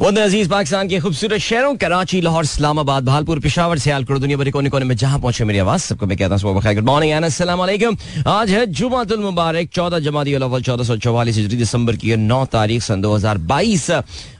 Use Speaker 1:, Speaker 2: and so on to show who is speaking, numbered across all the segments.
Speaker 1: बहुत अज़ीज़ पाकिस्तान के खूबसूरत शहरों, कराची, लाहौर, इस्लामाबाद, भालपुर, पिशावर से करो दुनिया भरी कोने कोने में जहाँ पहुँचे मेरी आवाज़, सबको मैं कहता हूँ गुड मॉर्निंग वालेकुम आज है जुमातुल मुबारक, चौदह अव्वल चौदह सौ चौवालीस दिसंबर की नौ तारीख, सन दो हज़ार बाईस।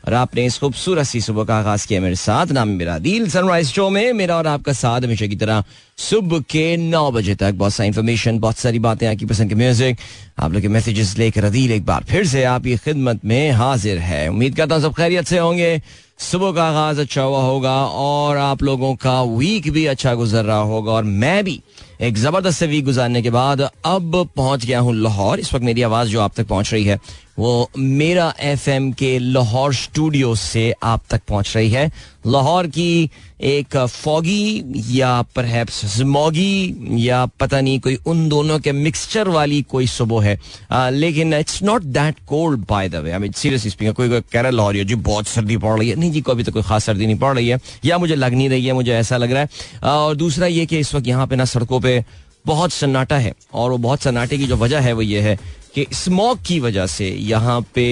Speaker 1: और आपने इस खूबसूरत सी सुबह का आगाज़ किया मेरे साथ, नाम मेरा दिल सनराइज शो में मेरा और आपका साथ हमेशा की तरह सुबह के नौ बजे तक। बहुत सारी इन्फॉर्मेशन बहुत सारी बातें आपकी पसंद के म्यूज़िक आप लोग के मैसेजेस लेकर अदील एक बार फिर से आपकी खिदमत में हाजिर है। उम्मीद करता हूँ सब खैरियत से होंगे। सुबह का आगाज़ अच्छा हुआ होगा और आप लोगों का वीक भी अच्छा गुजर रहा होगा और मैं भी एक ज़बरदस्त से वीक गुजारने के बाद अब पहुँच गया हूँ लाहौर। इस वक्त मेरी आवाज़ जो आप तक पहुँच रही है वो मेरा एफएम के लाहौर स्टूडियो से आप तक पहुँच रही है। लाहौर की एक फॉगी या परहैप्स स्मॉगी या पता नहीं कोई उन दोनों के मिक्सचर वाली कोई सुबह है। आ, लेकिन it's not that cold by the way I mean seriously speaking कोई कह रहा है लाहौर जी बहुत सर्दी पड़ रही है। नहीं जी कोई तो कोई खास सर्दी नहीं पड़ रही है। या मुझे लग नहीं रही है मुझे ऐसा लग रहा है। और दूसरा ये कि इस वक्त यहाँ पे ना सड़कों पे बहुत सन्नाटा है और वो बहुत सन्नाटे की जो वजह है वो ये है कि स्मोक की वजह से यहाँ पे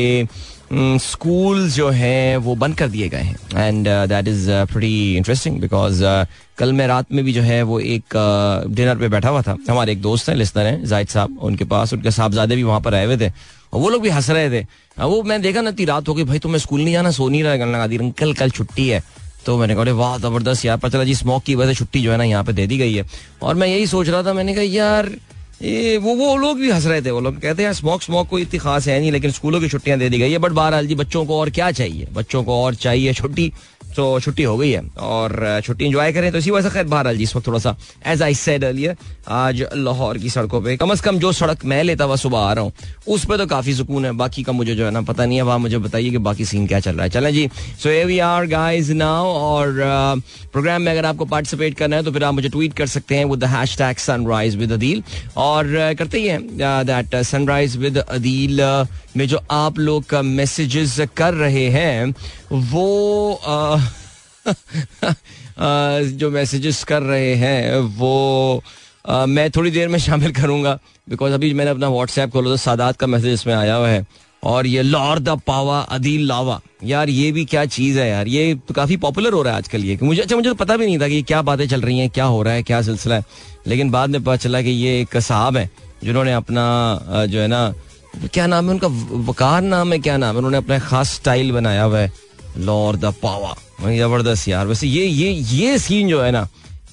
Speaker 1: स्कूल जो है वो बंद कर दिए गए हैं। And that is pretty interesting because कल मैं रात में भी जो है वो एक डिनर uh, पे बैठा हुआ था। हमारे एक दोस्त हैं लिस्टर हैं जाहिद साहब उनके पास उनके साहबजादे भी वहाँ पर आए हुए थे और वो लोग भी हंस रहे थे। वो मैं देखा ना इतनी रात हो गई भाई तुम्हें स्कूल नहीं जाना सो नहीं रहा लगा दी अंकल कल छुट्टी है। तो मैंने कहा वाह, ज़बरदस्त यार। पता चला जी स्मोक की वजह से छुट्टी जो है ना यहाँ पे दे दी गई है। और मैं यही सोच रहा था, मैंने कहा, यार, ये वो वो लोग भी हंस रहे थे, वो लोग कहते हैं स्मोक स्मोक कोई इतनी खास है नहीं, लेकिन स्कूलों की छुट्टियाँ दे दी गई है। बट बहरहाल जी, बच्चों को और क्या चाहिए? बच्चों को और चाहिए छुट्टी? तो छुट्टी हो गई है और छुट्टी इंजॉय करें तो इसी वजह से खैर बहरहाल जी, इस वक्त थोड़ा सा एज आई सेड अर्लियर आज लाहौर की सड़कों पे कम से कम जो सड़क मैं लेता हुआ सुबह आ रहा हूँ, उस पर तो काफ़ी सुकून है। बाकी का मुझे जो है ना पता नहीं है वहाँ मुझे बताइए कि बाकी सीन क्या चल रहा है। चलें जी so a we are guys now और प्रोग्राम में अगर आपको पार्टिसिपेट करना है तो फिर आप मुझे ट्वीट कर सकते हैं with the tag Sunrise with Adeel और करते ही हैं दैट सनराइज विद अदील में जो आप लोग मैसेजेस कर रहे हैं, वो जो मैसेजेस कर रहे हैं, वो मैं थोड़ी देर में शामिल करूँगा बिकॉज़ अभी मैंने अपना व्हाट्सएप खोला तो सादात का मैसेज इसमें आया हुआ है, और ये लॉर्ड द पावा अदील लावा यार, ये भी क्या चीज़ है यार, ये तो काफ़ी पॉपुलर हो रहा है आजकल ये, कि मुझे अच्छा मुझे तो पता भी नहीं था कि क्या बातें चल रही हैं, क्या हो रहा है, क्या सिलसिला है, लेकिन बाद में पता चला कि ये एक साहब है, जिन्होंने अपना जो है ना, क्या नाम है उनका वकार नाम है, क्या नाम है, उन्होंने अपना खास स्टाइल बनाया हुआ है लॉर्ड द पावा ज़बरदस्त यार। वैसे ये ये ये सीन जो है ना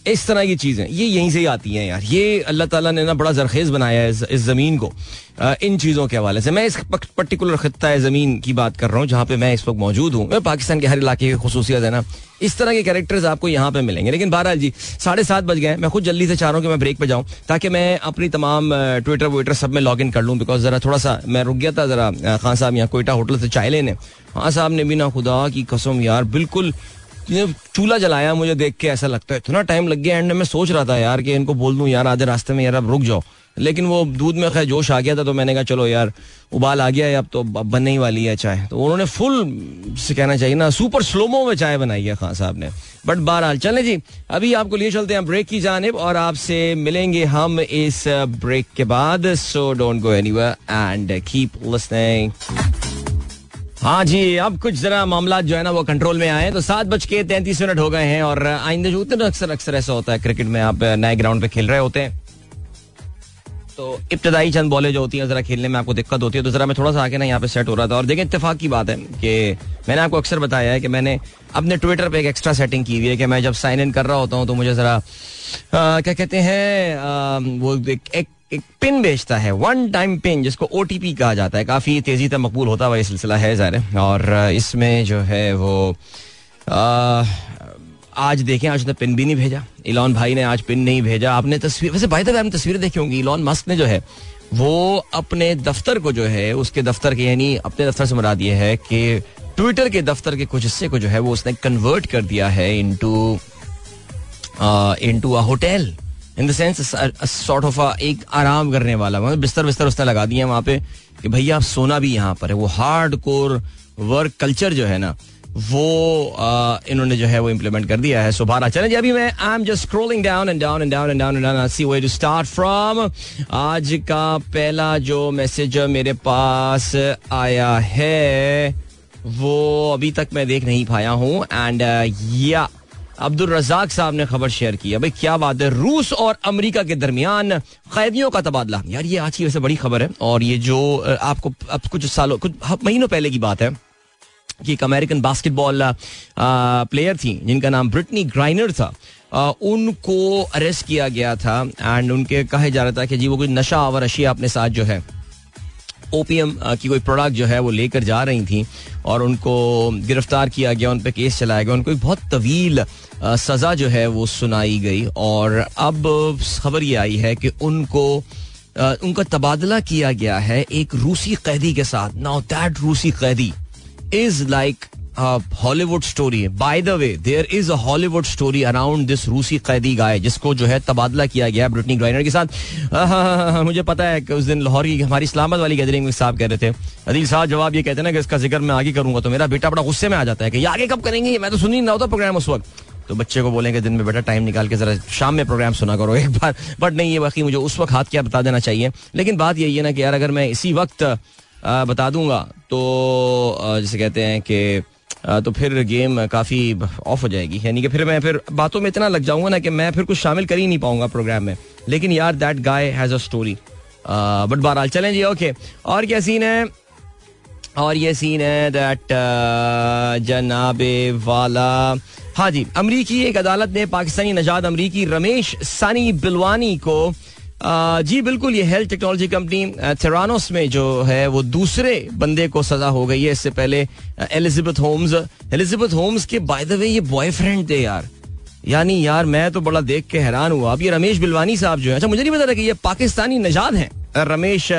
Speaker 1: इस तरह की चीज़ें ये यहीं से ही आती हैं यार। ये अल्लाह ताला ने ना बड़ा जरखेज बनाया है इस, इस ज़मीन को। इन चीज़ों के हवाले से। मैं इस पर्टिकुलर खत्ता ज़मीन की बात कर रहा हूँ जहाँ पे मैं इस वक्त मौजूद हूँ। पाकिस्तान के हर इलाके की खसूसियत है ना। इस तरह के कैरेक्टर्स आपको यहाँ पे मिलेंगे। लेकिन बहरहाल जी साढ़े सात बज गए मैं खुद जल्दी से चाह रहा हूँ कि मैं ब्रेक पे जाऊँ ताकि मैं अपनी तमाम ट्विटर वोटर सब में लॉग इन कर लूँ बिकॉज़ ज़रा थोड़ा सा मैं रुक गया था ज़रा खान साहब यहाँ कोयटा होटल से चाय लेने। खान साहब ने भी ना खुदा की कसम यार बिल्कुल चूल्हा जलाया मुझे देख के, ऐसा लगता है। इतना टाइम लग गया एंड मैं सोच रहा था यार कि इनको बोल दूँ, यार, आधे रास्ते में यार अब रुक जाओ। लेकिन वो दूध में खैर जोश आ गया था तो मैंने कहा, चलो यार, उबाल आ गया है, अब तो बनने ही वाली है चाय। तो उन्होंने फुल से कहना चाहिए ना सुपर स्लोमो में चाय बनाई है खान साहब ने। बट बहरहाल, चले जी, अभी आपको लिए चलते हैं ब्रेक की जानब और आपसे मिलेंगे हम इस ब्रेक के बाद so don't go anywhere and keep listening हाँ जी, अब कुछ जरा मामला जो है ना वो कंट्रोल में आए तो सात बज के तैंतीस मिनट हो गए हैं और, आइंदे जो अक्सर अक्सर ऐसा होता है क्रिकेट में आप, नए ग्राउंड पे खेल रहे होते हैं। तो इब्तदाई चंद बॉलें जो होती हैं, जरा खेलने में आपको दिक्कत होती है तो जरा मैं थोड़ा सा आके ना यहाँ पे सेट हो रहा था। और देखिए, इत्तेफाक की बात है कि मैंने आपको अक्सर बताया है कि मैंने अपने ट्विटर पे एक एक्स्ट्रा सेटिंग की हुई है कि मैं जब साइन इन कर रहा होता हूँ तो मुझे जरा क्या कहते हैं वो एक एक पिन बेचता है वन टाइम पिन जिसको ओटीपी कहा जाता है। काफ़ी तेज़ी से मकबूल होता हुआ ये सिलसिला है, ज़ाहिर और इसमें जो है वो आज देखें, आज ने पिन भी नहीं भेजा। इलॉन भाई ने आज पिन नहीं भेजा। आपने तस्वीर, वैसे भाई तक आपने तस्वीरें देखी होंगी। इलॉन मस्क ने जो है, वो अपने दफ्तर को जो है, उसके दफ्तर के, यानी अपने दफ्तर से मरा दिए है कि ट्विटर के दफ्तर के कुछ हिस्से को जो है, वो उसने कन्वर्ट कर दिया है into into a hotel in the sense sort of एक आराम करने वाला। मतलब बिस्तर बिस्तर उसने लगा दिया वहाँ पे कि भैया आप सोना भी यहाँ पर है। वो हार्ड कोर वर्क कल्चर जो है ना वो इन्होंने जो है वो इम्प्लीमेंट कर दिया है। सो बारह चले अभी मैं I am just scrolling down and down and down and down down see way to start from आज का पहला जो मैसेज मेरे पास आया है, वो अभी तक मैं देख नहीं पाया हूँ। एंड या, अब्दुल रजाक साहब ने खबर शेयर की भाई, क्या बात है, रूस और अमेरिका के दरमियान कैदियों का तबादला। यार, ये आज की वैसे बड़ी खबर है। और ये जो आपको, अब कुछ सालों, कुछ महीनों पहले की बात है। कि एक अमेरिकन बास्केटबॉल प्लेयर थी जिनका नाम ब्रिटनी ग्राइनर था। आ, उनको अरेस्ट किया गया था एंड उनके कहा जा रहा था कि जी वो कोई नशा आवर अशिया अपने साथ जो है ओपीएम की कोई प्रोडक्ट जो है वो लेकर जा रही थी और उनको गिरफ़्तार किया गया उन पर केस चलाया गया। उनको एक बहुत तवील सजा जो है वो सुनाई गई और अब खबर ये आई है कि उनको उनका तबादला किया गया है एक रूसी कैदी के साथ। नाउ दैट रूसी कैदी is like Hollywood story by the way there is a Hollywood story around this रूसी कैदी गाय जिसको जो है तबादला किया गया ब्रिटनी ग्राइनर के साथ। मुझे पता है कि उस दिन लाहौर की हमारी इस्लामाबाद वाली गैदरिंग में साहब कह रहे थे, अदील साहब जवाब ये कहते ना कि इसका ज़िक्र मैं आगे करूँगा तो मेरा बेटा बड़ा गुस्से में आ जाता है कि ये आगे कब करेंगे? मैं तो सुन ही रहा होता प्रोग्राम उस वक्त. तो बच्चे को बोलेंगे, दिन में बेटा टाइम निकाल के जरा शाम में प्रोग्राम सुना करो एक बार. बट नहीं, ये बाकी मुझे उस वक्त हाथ क्या बता देना चाहिए। लेकिन बात यही है ना कि यार, अगर मैं इसी वक्त बता दूँगा। तो जैसे कहते हैं कि तो फिर गेम काफ़ी ऑफ़ हो जाएगी। यानी कि फिर मैं फिर बातों में इतना लग जाऊँगा ना कि मैं फिर कुछ शामिल कर ही नहीं पाऊँगा प्रोग्राम में। लेकिन यार that guy has a story but बहरहाल, चलें जी ओके और क्या सीन है? और ये सीन है दैट जनाबे वाला। हाँ जी, अमरीकी एक अदालत ने पाकिस्तानी नजाद अमरीकी रमेश सनी बिलवानी को जी, बिल्कुल, ये हेल्थ टेक्नोलॉजी कंपनी थेरानोस में जो है, वो दूसरे बंदे को सजा हो गई है। इससे पहले एलिजाबेथ होम्स एलिजाबेथ होम्स के बाय द वे ये बॉयफ्रेंड थे यार। यानी यार, मैं तो बड़ा देख के हैरान हुआ। अब ये रमेश बिलवानी साहब जो है अच्छा मुझे नहीं पता था कि ये पाकिस्तानी नजाद हैं। रमेश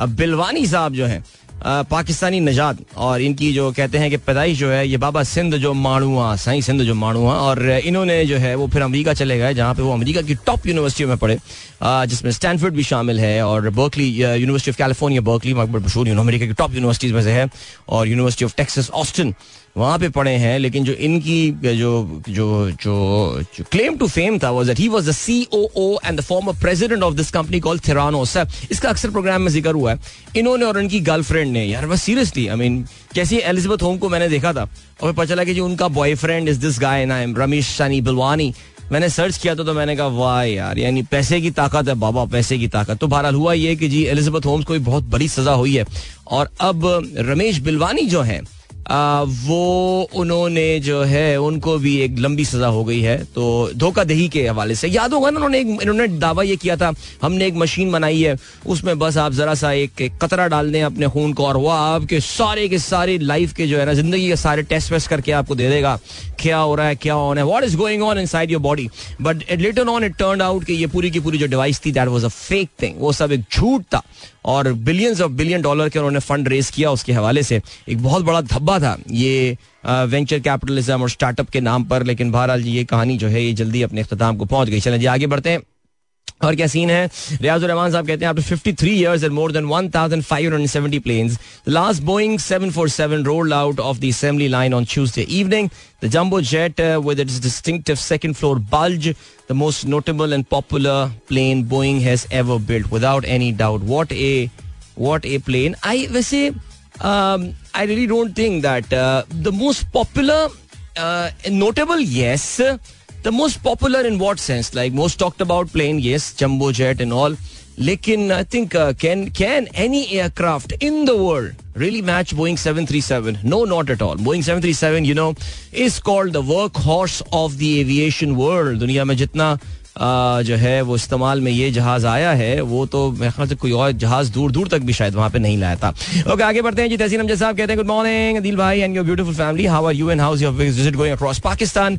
Speaker 1: बिलवानी साहब जो हैं। पाकिस्तानी नजात और इनकी जो कहते हैं कि पैदाइश जो है, ये बाबा सिंध जो माणुआ, साई सिंध जो माणुआ, और इन्होंने जो है, वो फिर अमेरिका चले गए, जहाँ पे वो अमेरिका की टॉप यूनिवर्सिटियों में पढ़े। जिसमें स्टैनफोर्ड भी शामिल है और Berkeley University of California, Berkeley मकबर मशहूर, अमेरिका की टॉप यूनिवर्सिटीज में से है, और यूनिवर्सिटी ऑफ़ टेक्सिस, ऑस्टिन वहाँ पे पढ़े हैं लेकिन जो इनकी जो जो जो, क्लेम टू फेम था was that he was the COO and the former president of this company called Theranos इसका अक्सर प्रोग्राम में ज़िक्र हुआ है। इन्होंने और इनकी गर्लफ्रेंड ने यार बस सीरियसली आई मीन कैसी एलिजाबेथ होम को मैंने देखा था और पता चला कि जो उनका बॉयफ्रेंड इज़ दिस गाय नाम रमेश सनी बिलवानी मैंने सर्च किया था तो मैंने कहा वाह यार यानी पैसे की ताकत है बाबा पैसे की ताकत। तो बहरहाल हुआ ये कि जी एलिजाबेथ होम्स को भी बहुत बड़ी सजा हुई है। और अब रमेश बिलवानी जो है वो उन्होंने जो है उनको भी एक लंबी सजा हो गई है। तो धोखाधही के हवाले से याद होगा ना उन्होंने एक इन्होंने दावा ये किया था हमने एक मशीन बनाई है उसमें बस आप जरा सा एक, एक कतरा डाल दें अपने खून को और वह आपके सारे के सारे लाइफ के जो है ना ज़िंदगी के सारे टेस्ट वेस्ट करके आपको दे देगा। क्या हो रहा है क्या होना है what is going on inside your body but it later on it turn out कि ये पूरी की पूरी जो डिवाइस थी that was a fake thing वो सब एक झूठ था। और बिलियंस ऑफ़ बिलियन डॉलर के उन्होंने फंड रेज किया उसके हवाले से। एक बहुत बड़ा धब्बा था ये वेंचर कैपिटलिज्म और स्टार्टअप के नाम पर, लेकिन बहरहाल ये कहानी जो है, ये जल्दी अपने अख्ताम को पहुँच गई। चलें जी, आगे बढ़ते हैं। और क्या सीन है रियाज रहमान साहब कहते हैं after 53 years and more than 1570 planes the last Boeing 747 rolled out of the assembly line on Tuesday evening the jumbo jet uh, with its distinctive second floor bulge the most notable and popular plane Boeing has ever built without any doubt what a what a plane I वैसे um, I really don't think that uh, the most popular uh, notable yes most popular in what sense? Like most talked about plane, yes, jumbo jet and all. Lekin, I think uh, can can any aircraft in the world really match Boeing 737? No, not at all. Boeing 737, you know, is called the workhorse of the aviation world. दुनिया में जितना जो है वो इस्तेमाल में ये जहाज़ आया है वो तो मेरे ख्याल से कोई और जहाज़ दूर दूर तक भी शायद वहाँ पे नहीं लाया था ओके आगे बढ़ते हैं जी तहसीन साहब कहते हैं गुड मॉर्निंग दिल भाई and your beautiful family how are you and how is your visit going across Pakistan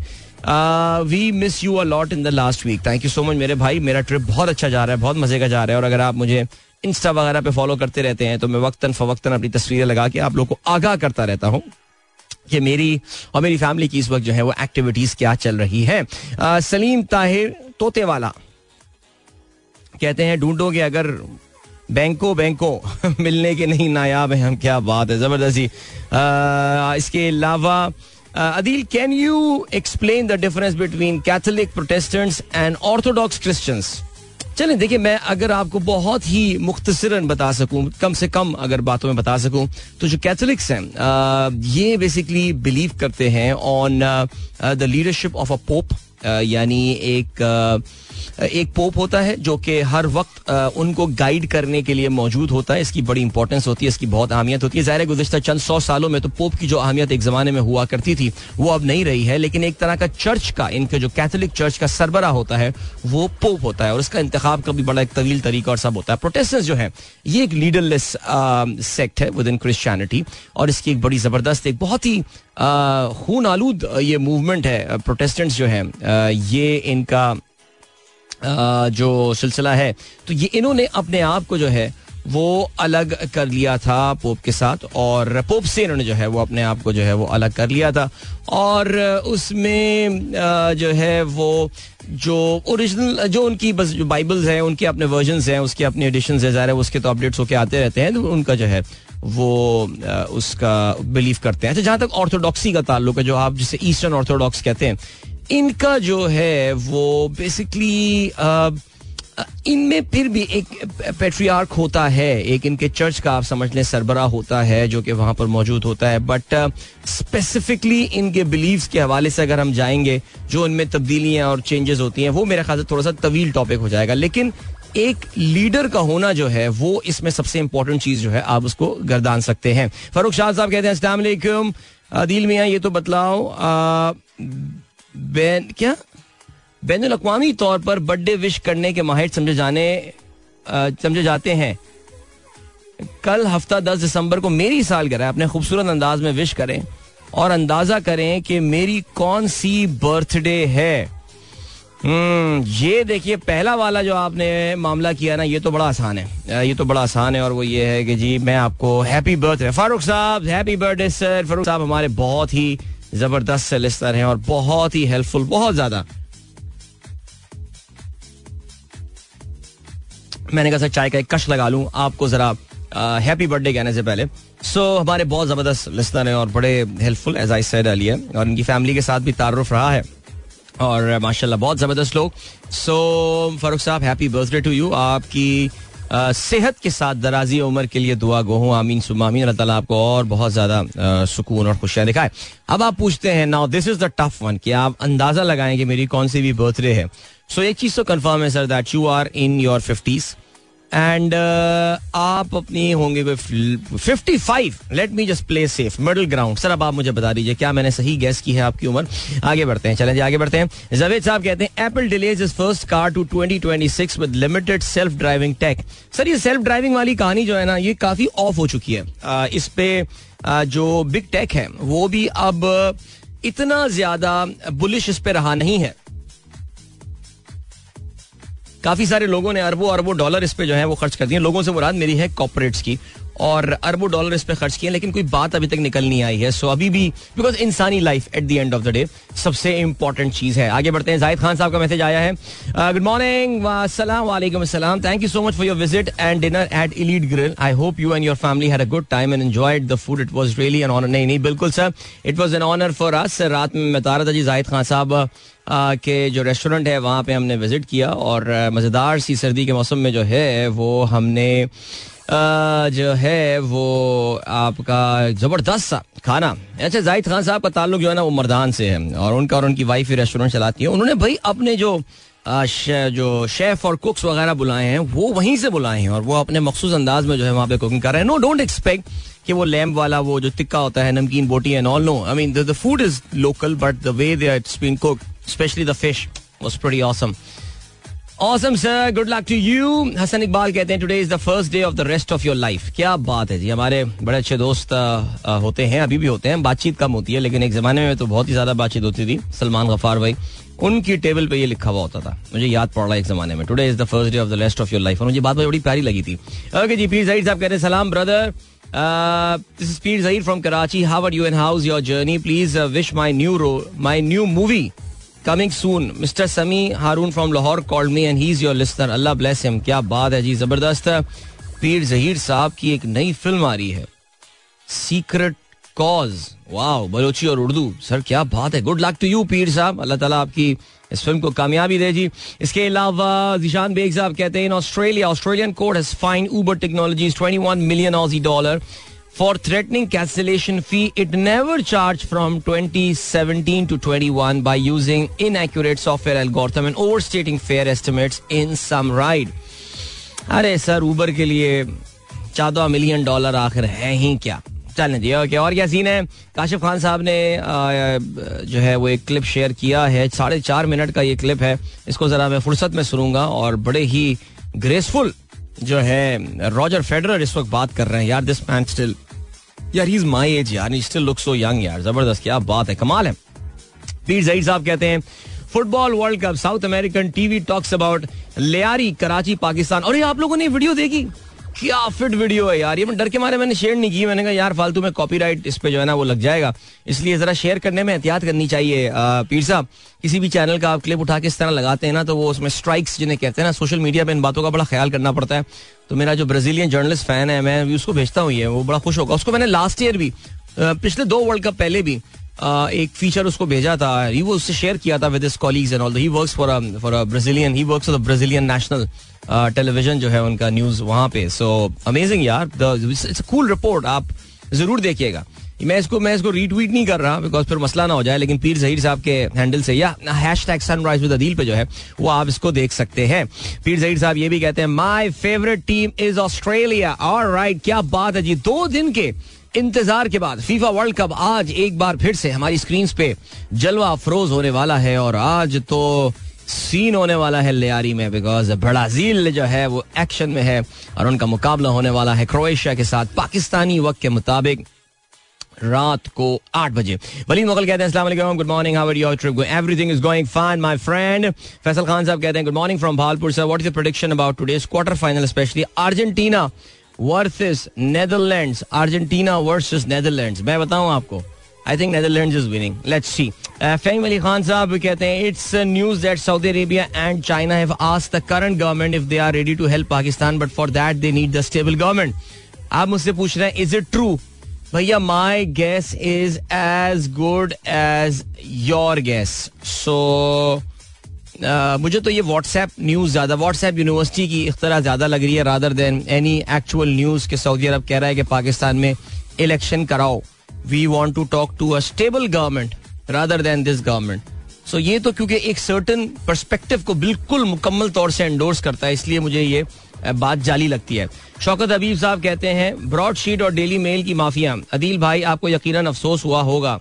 Speaker 1: we miss you a lot in the last week thank you so much मेरे भाई. मेरा ट्रिप बहुत अच्छा जा रहा है बहुत मज़े का जा रहा है. और अगर आप मुझे इंस्टा वगैरह पे फॉलो करते रहते हैं तो मैं वक्तन फवक्तन अपनी तस्वीरें लगा के आप लोग को आगाह करता रहता हूँ कि मेरी और मेरी फैमिली की इस वक्त जो है वो एक्टिविटीज़ क्या चल रही है। Uh, सलीम ताहिर तोते वाला कहते हैं ढूंढोगे अगर बैंको बैंको मिलने के नहीं नायाब है हम क्या बात है ज़बरदस्ती. Uh, इसके अलावा Uh, Adil, can you explain the difference between Catholic Protestants and Orthodox Christians? चलें देखिए मैं अगर आपको बहुत ही मुख्तसरन बता सकूँ कम से कम अगर बातों में बता सकूँ तो जो कैथोलिक्स हैं ये बेसिकली बिलीव करते हैं on the leadership of a pope यानी एक एक पोप होता है जो कि हर वक्त उनको गाइड करने के लिए मौजूद होता है। इसकी बड़ी इंपॉर्टेंस होती है, इसकी बहुत अहमियत होती है। ज़ाहिर गुजशत चंद सौ सालों में तो पोप की जो अहमियत एक ज़माने में हुआ करती थी, वो अब नहीं रही है। लेकिन एक तरह का चर्च का, इनके जो कैथोलिक चर्च का सरबरा होता है, वो पोप होता है। और इसका इंतखाब का भी बड़ा एक तवील तरीका और सब होता है। प्रोटेस्टेंट जो है, ये एक लीडरलेस सेक्ट है विद इन क्रिश्चियनिटी और इसकी एक बड़ी ज़बरदस्त, एक बहुत ही खून आलूद ये मूवमेंट है। प्रोटेस्टेंट्स जो है ये इनका जो सिलसिला है तो ये इन्होंने अपने आप को जो है, वो अलग कर लिया था पोप के साथ, और पोप से इन्होंने जो है, वो अपने आप को जो है, वो अलग कर लिया था। और उसमें जो है, वो जो ओरिजिनल जो उनकी बस, जो बाइबल्स हैं, उनके अपने वर्जन हैं, उसके अपने एडिशन है, ज़ाहिर है उसके तो अपडेट्स होके आते रहते हैं तो उनका जो है, वो उसका बिलीव करते हैं। अच्छा जहाँ तक ऑर्थोडॉक्सी का ताल्लुक है, जो आप जिसे ईस्टर्न ऑर्थोडॉक्स कहते हैं इनका जो है, वो बेसिकली इनमें फिर भी एक पेट्रियार्क होता है, एक इनके चर्च का आप समझ लें, सरबरा होता है, जो कि वहाँ पर मौजूद होता है। बट स्पेसिफिकली इनके बिलीव्स के हवाले से अगर हम जाएँगे, जो इनमें तब्दीलियाँ और चेंजेस होती हैं, वो मेरे ख्याल से थोड़ा सा तवील टॉपिक हो जाएगा। लेकिन एक लीडर का होना जो है, वो इसमें सबसे इंपॉर्टेंट चीज़ जो है, आप उसको गर्दान सकते हैं। फरूख शाह साहब कहते हैं असलम दिल मियाँ ये तो बतलाओ। बैन क्या? बैन अवी तौर पर बर्थडे विश करने के माहिर समझे जाने समझे जाते हैं। कल हफ़्ता दस दिसंबर को मेरी साल गिरा अपने खूबसूरत अंदाज में विश करें और अंदाज़ा करें कि मेरी कौन सी बर्थडे है। हम्म ये देखिए, पहला वाला जो आपने मामला किया ना, ये तो बड़ा आसान है। ये तो बड़ा आसान है और वो ये है कि जी, मैं आपको हैप्पी बर्थडे फारूक साहब हैप्पी बर्थडे सर फारूक साहब हमारे बहुत ही ज़बरदस्त से लिस्टर हैं और बहुत ही हेल्पफुल बहुत ज़्यादा। मैंने कहा सर चाय का एक कश लगा लूँ आपको जरा हैप्पी बर्थडे कहने से पहले। सो so, हमारे बहुत ज़बरदस्त लिस्टर हैं और बड़े helpful as I said Ali और इनकी फैमिली के साथ भी तारुफ रहा है। और माशाल्लाह बहुत ज़बरदस्त लोग। सो so, फारूक साहब हैप्पी बर्थडे टू यू आपकी सेहत के साथ दराजी उम्र के लिए दुआ गो हूँ। आमीन सुमामीन अल्लाह ताला आपको और बहुत ज़्यादा सुकून और खुशियाँ दिखाए। अब आप पूछते हैं now this is the tough one कि आप अंदाज़ा लगाएँ कि मेरी कौन सी भी बर्थडे है। सो so, एक चीज़ तो कंफर्म है sir that you are in your fifties and uh, आप अपनी होंगे कोई fifty five let me just play safe middle ground sir अब आप मुझे बता दीजिए क्या मैंने सही गैस की है आपकी उम्र? आगे बढ़ते हैं चलें आगे बढ़ते हैं। जवेद साहब कहते हैं Apple delays is first car to 2026 with limited self driving tech sir ये सेल्फ ड्राइविंग वाली कहानी जो है ना ये काफ़ी ऑफ़ हो चुकी है। आ, इस पे आ, जो बिग टेक है वो भी अब इतना ज़्यादा बुलिश इस पे रहा नहीं है। काफ़ी सारे लोगों ने अरबों अरबों डॉलर इस पे जो है वो खर्च कर दिए। लोगों से मुराद मेरी है कॉपोरेट्स की। और अरबों डॉलर इस पर खर्च किए लेकिन कोई बात अभी तक निकल नहीं आई है। सो अभी भी बिकॉज़ इंसानी life at the end of the day सबसे इंपॉर्टेंट चीज़ है। आगे बढ़ते हैं। जाहिद खान साहब का मैसेज आया है। गुड मॉर्निंग वालेकुम अस्सलाम thank you so much for your visit and dinner at elite grill I hope you and your family had a good time and enjoyed the food it was really an honour नहीं नहीं, बिल्कुल sir it was an honour for us रात में मैं तारा था जी जाहिद खान साहब के जो रेस्टोरेंट है, वहाँ पे हमने विज़िट किया और मज़ेदार सी सर्दी के मौसम में जो है, वो हमने जो है वो आपका ज़बरदस्त सा खाना। अच्छा जाहिद खान साहब का ताल्लुक जो है ना, वो मर्दान से है और उनका और उनकी वाइफ ही रेस्टोरेंट चलाती है। उन्होंने भाई अपने जो जो शेफ और कुक्स वगैरह बुलाए हैं, वो वहीं से बुलाए हैं और वो अपने मखसूस अंदाज में जो है वहाँ पे कुकिंग कर रहे हैं। नो डोंट एक्सपेक्ट कि वो लैम्प वाला, वो जो टिक्का होता है, नमकीन, बोटी and all no I mean the food is local but the way they it's been cook specially the fish was pretty awesome awesome sir good luck to you Hasan Iqbal कहते हैं today is the first day of the rest of your life क्या बात है जी। हमारे बड़े अच्छे दोस्त होते हैं, अभी भी होते हैं। बातचीत कम होती है, लेकिन एक जमाने में तो बहुत ही ज़्यादा बातचीत होती थी। सलमान गफार भाई, उनकी टेबल पे ये लिखा हुआ होता था। मुझे याद पड़ रहा है एक जमाने में। Today is the first day of the rest of your life और मुझे बात बड़ी प्यारी लगी थी। ओके जी, पीर प्लीज़ साहब कह रहे हैं, सलाम brother this is Pir Zaheer from Karachi how are you and how is your journey please wish my new row my new movie coming soon mister Sami Haroon from Lahore called me and he is your listener Allah bless him क्या बात है जी, ज़बरदस्त पीर जहीर साहब की एक नई film आ रही है। सीक्रेट कॉज वाओ बलोची और उर्दू। सर क्या बात है। गुड लक टू यू पीर साहब। अल्लाह ताला आपकी इस फ़िल्म को कामयाबी दे जी। इसके अलावा जिशान बेग साहब कहते हैं in Australia Australian court has fine Uber Technologies 21 million Aussie dollar for threatening cancellation fee it never charge from twenty seventeen to twenty one by using inaccurate software algorithm and overstating fair estimate in some ride अरे sir Uber के लिए चौदह million dollar आखिर है ही क्या? चलने दिए okay और क्या सीन है? काशिफ खान साहब ने जो है, वो एक क्लिप शेयर किया है। साढ़े चार मिनट का ये क्लिप है। इसको जरा मैं फुर्सत में सुनूँगा और बड़े ही ग्रेसफुल जो है रॉजर फेडरर इस वक्त बात कर रहे हैं, यार दिस मैन स्टिल यार ही इज़ माई एज यार स्टिल लुक सो यंग यार, ज़बरदस्त, क्या बात है, कमाल है। पीर जईद साहब कहते हैं football world cup South American TV talks about Lyari Karachi Pakistan और ये आप लोगों ने वीडियो देखी? क्या फिट वीडियो है यार? ये मैं डर के मारे मैंने शेयर नहीं की। मैंने कहा, यार, फालतू में कॉपीराइट इस पे जो है ना वो लग जाएगा। इसलिए जरा शेयर करने में एहतियात करनी चाहिए पीर साहब। किसी भी चैनल का आप क्लिप उठा के इस तरह लगाते हैं ना तो वो उसमें स्ट्राइक्स जिन्हें कहते हैं ना सोशल मीडिया पे इन बातों का बड़ा ख्याल करना पड़ता है। तो मेरा जो ब्राजीलियन जर्नलिस्ट फ़ैन है, मैं उसको भेजता हूँ, ये, वो बड़ा खुश होगा। उसको मैंने लास्ट ईयर भी पिछले दो वर्ल्ड कप पहले भी एक फीचर उसको भेजा था ही वो उससे शेयर किया था with his colleagues and all he works for for a Brazilian he works for the Brazilian national television जो है उनका न्यूज़ वहाँ पे. सो अमेजिंग यार इट्स कूल रिपोर्ट आप ज़रूर देखिएगा. मैं इसको मैं इसको रीट्वीट नहीं कर रहा बिकॉज़ फिर मसला ना हो जाए, लेकिन पीर जहीर साहब के हैंडल से या hashtag Sunrise with Adeel पे जो है, वो आप इसको देख सकते हैं. पीर जहीर साहब ये भी कहते हैं my favourite team is Australia और राइट क्या बात है जी, दो दिन के इंतज़ार के बाद फीफा वर्ल्ड कप आज एक बार फिर से हमारी स्क्रीन पे जलवा अफरोज होने वाला है और आज तो सीन होने वाला है लियारी में बिकॉज़ ब्राज़ील जो है वो एक्शन में है और उनका मुकाबला होने वाला है क्रोएशिया के साथ पाकिस्तानी वक्त के मुताबिक रात को आठ बजे। वलीद मुगल कहते हैं good morning how your trip go everything is going fine my friend Faisal Khan साहब कहते हैं good morning from Bahawalpur sir what is the prediction about today's quarter final specially Argentina versus Netherlands, Argentina versus Netherlands. मैं बताऊँ आपको I think Netherland is winning let's see Faheem Ali Khan साहब कहते हैं it's news that Saudi Arabia and China have asked the current government if they are ready to help Pakistan but for that they need the stable government आप मुझसे पूछ रहे हैं is it true भैया my guess is as good as your guess so मुझे तो ये WhatsApp news ज़्यादा व्हाट्सएप यूनिवर्सिटी की इख्तरा ज़्यादा लग रही है rather than any actual news के सऊदी अरब कह रहा है कि पाकिस्तान में इलेक्शन कराओ। We want to talk to a stable government rather than this government so ये तो क्योंकि एक सर्टन परस्पेक्टिव को बिल्कुल मुकम्मल तौर से एंडोर्स करता है, इसलिए मुझे ये बात जाली लगती है। शौकत अबीब साहब कहते हैं ब्रॉड शीट और डेली मेल की माफिया। अदील भाई, आपको यकीनन अफसोस हुआ होगा।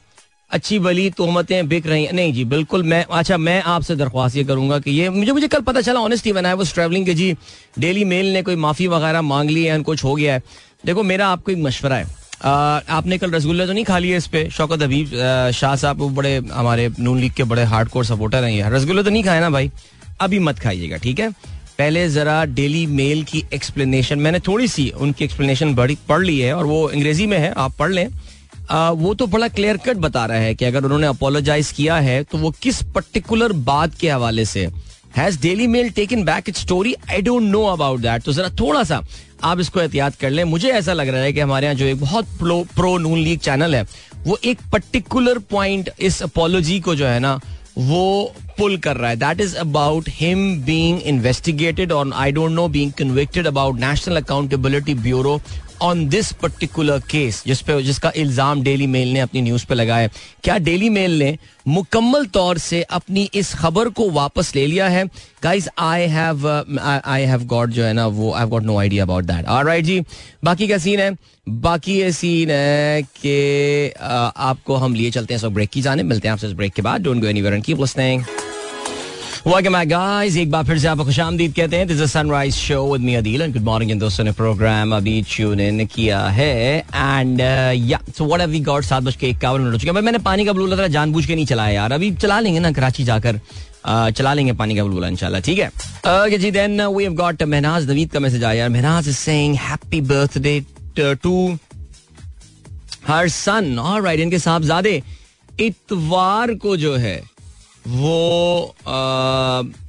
Speaker 1: अच्छी बली तोहमतें बिक रही हैं। नहीं जी बिल्कुल मैं अच्छा मैं आपसे दरख्वास्त ये करूँगा कि ये मुझे मुझे कल पता चला ऑनेस्टली बनाया वो ट्रैवलिंग के जी डेली मेल ने कोई माफ़ी वगैरह मांग ली है कुछ हो गया है। देखो मेरा आपको एक मशवरा है। आ, आपने कल रसगुल्ला तो नहीं खा लिया इस पे? शौकत हबीब शाह साहब बड़े हमारे नून लीग के बड़े हार्ड कोर सपोर्टर हैं यार रसगुल्ला तो नहीं खाए ना भाई? अभी मत खाइएगा ठीक है? पहले जरा डेली मेल की एक्सप्लेनेशन मैंने थोड़ी सी उनकी एक्सप्लेनेशन बड़ी पढ़ ली है और वो अंग्रेज़ी में है आप पढ़ लें। वो तो बड़ा क्लियर कट बता रहा है कि अगर उन्होंने अपोलोजाइज किया है तो वो किस पर्टिकुलर बात के हवाले से? Has Daily Mail taken back it story I don't know about that तो जरा थोड़ा सा आप इसको एहतियात कर लें। मुझे ऐसा लग रहा है कि हमारे यहाँ जो एक बहुत pro, pro Noon League channel है वो एक पर्टिकुलर पॉइंट इस अपोलोजी को जो है ना वो पुल कर रहा है। That is about him being investigated और I don't know being convicted about National Accountability Bureau on this particular case जिस पे जिसका इल्ज़ाम डेली मेल ने अपनी न्यूज़ पे लगाया क्या डेली मेल ने मुकम्मल तौर से अपनी इस खबर को वापस ले लिया है? Guys I have I have got जो है ना वो I got no idea about that alright जी बाकी क्या सीन है? बाकी ये सीन है कि uh, आपको हम लिए चलते हैं सब ब्रेक की जाने। मिलते हैं आपसे इस ब्रेक के बाद। Don't go anywhere and keep listening welcome back guys एक बार फिर से आपको खुशामदीद कहते हैं। This is Sunrise show with me Adeel and good morning इन दोस्तों ने प्रोग्राम अभी ट्यून इन किया है। एंड या so what have we got सात बज के इक्यावन मिनट हो चुके हैं। मैंने पानी का बुलबुला जानबूझ के नहीं चलाया यार। अभी चला लेंगे ना कराची जाकर। चला लेंगे पानी का बुलबुला इंशाल्लाह, ठीक है? Okay ji then we have got Mahnaz Naveed का मैसेज आया। Mahnaz is saying happy birthday to her son alright इनके साहबजादे, इतवार को जो है वो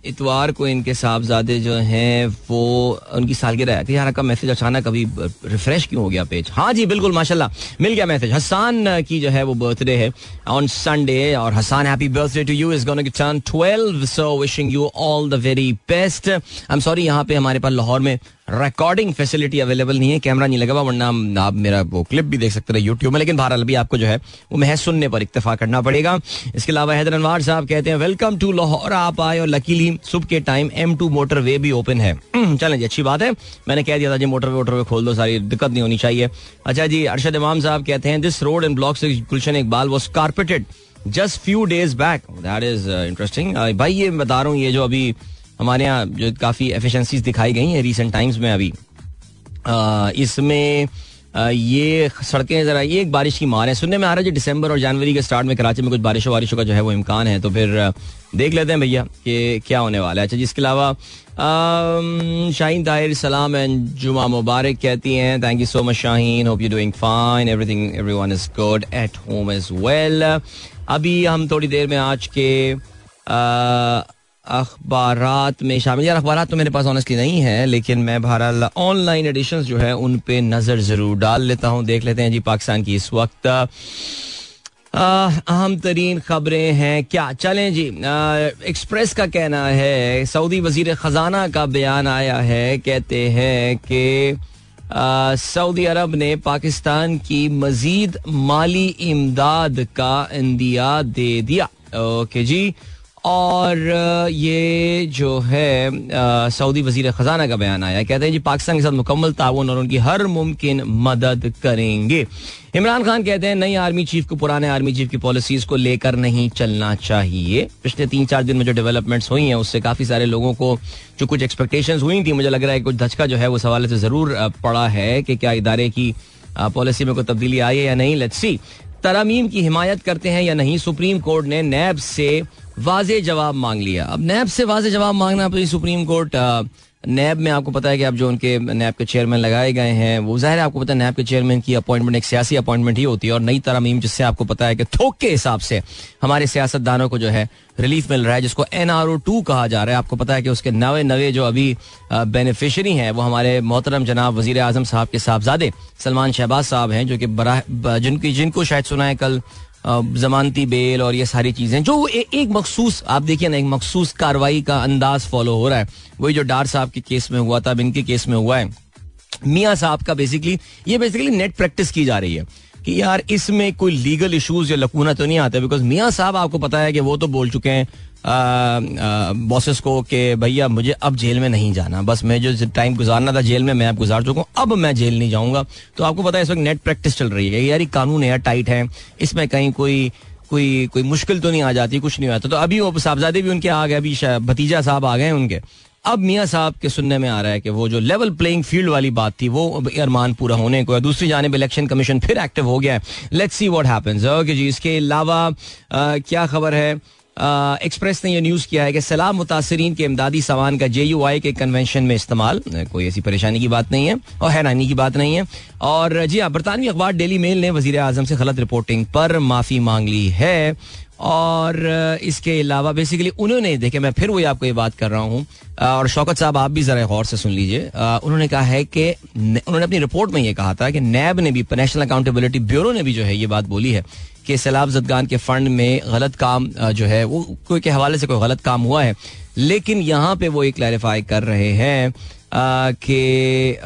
Speaker 1: इतवार को इनके साहबजादे जो हैं, वो उनकी सालगिरह है। यार का मैसेज अचानक अभी रिफ्रेश क्यों हो गया पेज? हाँ जी, बिल्कुल, माशाल्लाह। मिल गया मैसेज। हसान की जो है वो बर्थडे है ऑन संडे और Hassan happy birthday to you is gonna turn 12 so wishing you all the very best I am sorry यहाँ पे हमारे पास लाहौर में रिकॉर्डिंग फैसिलिटी अवेलेबल नहीं है कैमरा नहीं लगा हुआ, वरना आप मेरा वो क्लिप भी देख सकते रहे यूट्यूब में, लेकिन बहरहाल अभी आपको जो है वो महज सुनने पर इतफा करना पड़ेगा। इसके अलावा हैदर अनवार साहब कहते हैं वेलकम टू लाहौर, आप आए और लकीली सुबह के time M two motorway भी ओपन है। चलें जी, अच्छी बात है। मैंने कह दिया था जी मोटर वे वोटर वे खोल दो, सारी दिक्कत नहीं होनी चाहिए। अच्छा जी, अरशद इमाम साहब कहते हैं दिस रोड एंड ब्लॉक से Gulshan Iqbal was carpeted just few days back that is interesting भाई, ये बता रहा हूँ, ये जो अभी हमारे यहाँ जो काफ़ी एफिशिएंसीज दिखाई गई हैं रिसेंट टाइम्स में अभी। इसमें ये सड़कें जरा, ये एक बारिश की मार है। सुनने में आ रहा है जी, दिसंबर और जनवरी के स्टार्ट में कराची में कुछ बारिशों वारिशों का जो है वो इम्कान है। तो फिर देख लेते हैं भैया कि क्या होने वाला है। अच्छा जिसके अलावा शाहीन ताहिर, सलाम एंड जुमा मुबारक कहती हैं thank you so much Shaheen. Hope you doing fine everything everyone is good at home is well अभी हम थोड़ी देर में आज के अखबार में शामिल। यार अखबार तो मेरे पास ऑनेस्टली नहीं है, लेकिन मैं बहरहाल ऑनलाइन एडिशन जो है, उन पे नज़र ज़रूर डाल लेता हूँ। देख लेते हैं जी पाकिस्तान की इस वक्त। अहम तरीन खबरें हैं। क्या? चलें जी एक्सप्रेस का कहना है, सऊदी वज़ीर ख़जाना का बयान आया है, कहते हैं कि सऊदी अरब ने पाकिस्तान की मजीद माली इमदाद का इंदिया दे दिया। ओके जी और ये जो है सऊदी वज़ीर ख़जाना का बयान आया। कहते हैं जी, पाकिस्तान के साथ मुकम्मल ताउन और उनकी हर मुमकिन मदद करेंगे। इमरान खान कहते हैं, नई आर्मी चीफ को, पुराने आर्मी चीफ की पॉलिसीज़ को लेकर नहीं चलना चाहिए। पिछले तीन चार दिन में जो डेवलपमेंट्स हुई हैं, उससे काफ़ी सारे लोगों को जो कुछ एक्सपेक्टेशन हुई थी, मुझे लग रहा है कुछ धचका जो है उस हवाले से ज़रूर पड़ा है कि क्या इदारे की पॉलिसी में कोई तब्दीली आई है या नहीं। लेट्स सी तरामीम की हिमायत करते हैं या नहीं? सुप्रीम कोर्ट ने नैब से वाज जवाब मांग लिया। अब नैब से वाज जवाब मांगना तो सुप्रीम कोर्ट नैब में आपको पता है कि अब जो उनके नैब के चेयरमैन लगाए गए हैं, वो ज़ाहिर है आपको पता है नैब के चेयरमैन की अपॉइंटमेंट एक सियासी अपॉइंटमेंट ही होती है और नई तरमीम जिससे आपको पता है कि थोक के हिसाब से हमारे सियासतदानों को जो है रिलीफ मिल रहा है, जिसको एन आर ओ टू कहा जा रहा है। आपको पता है कि उसके नवे नवे जो अभी बेनिफिशरी हैं, वो हमारे मोहतरम जनाब वज़ीर आज़म साहब के साहबजादे सलमान शहबाज साहब हैं, जो कि जिनकी, जिनको शायद सुना है कल जमानती बेल और ये सारी चीज़ें जो ए, एक मखसूस आप देखिए ना एक मखसूस कार्रवाई का अंदाज फॉलो हो रहा है। वही जो डार साहब के केस में हुआ था इनके केस में हुआ है। मियाँ साहब का बेसिकली ये बेसिकली नेट प्रैक्टिस की जा रही है। कि यार इसमें कोई लीगल इश्यूज़ या लकूना तो नहीं आता? बिकॉज़ मियाँ साहब, आपको पता है कि वो तो बोल चुके हैं बॉसेस को कि भैया मुझे अब जेल में नहीं जाना। बस मैं जो टाइम गुजारना था जेल में, मैं अब गुजार चुका हूँ। अब मैं जेल नहीं जाऊँगा। तो आपको पता है इस वक्त नेट प्रैक्टिस चल रही है यार ये कानून एयर टाइट है। इसमें कहीं कोई कोई कोई मुश्किल तो नहीं आ जाती, कुछ नहीं आता तो अभी वो साहबजादे भी उनके आ गए, अभी भतीजा साहब आ गए उनके। अब मियाँ साहब के सुनने में आ रहा है कि वो जो लेवल प्लेइंग फ़ील्ड वाली बात थी, वो अरमान पूरा होने को है। दूसरी जानब इलेक्शन कमीशन फिर एक्टिव हो गया है। Let's see what happens okay जी, इसके अलावा क्या खबर है? एक्सप्रेस ने यह न्यूज़ किया है कि सलाम मुतासरीन के इमदादी सामान का जे यू आई के कन्वेंशन में इस्तेमाल। कोई ऐसी परेशानी की बात नहीं है और हैरानी की बात नहीं है। और, जी हाँ बरतानवी अखबार डेली मेल ने वज़ीर आज़म से गलत रिपोर्टिंग पर माफ़ी मांग ली है। और इसके अलावा बेसिकली उन्होंने देखे मैं फिर वही आपको ये बात कर रहा हूँ और शौकत साहब आप भी जरा गौर से सुन लीजिए उन्होंने कहा है कि उन्होंने अपनी रिपोर्ट में ये कहा था कि नैब ने भी नेशनल अकाउंटेबिलिटी ब्यूरो ने भी जो है ये बात बोली है कि सैलाब जदगान के फंड में गलत काम जो है वो कोई के हवाले से कोई गलत काम हुआ है, लेकिन यहाँ पे वो ये क्लैरिफाई कर रहे हैं कि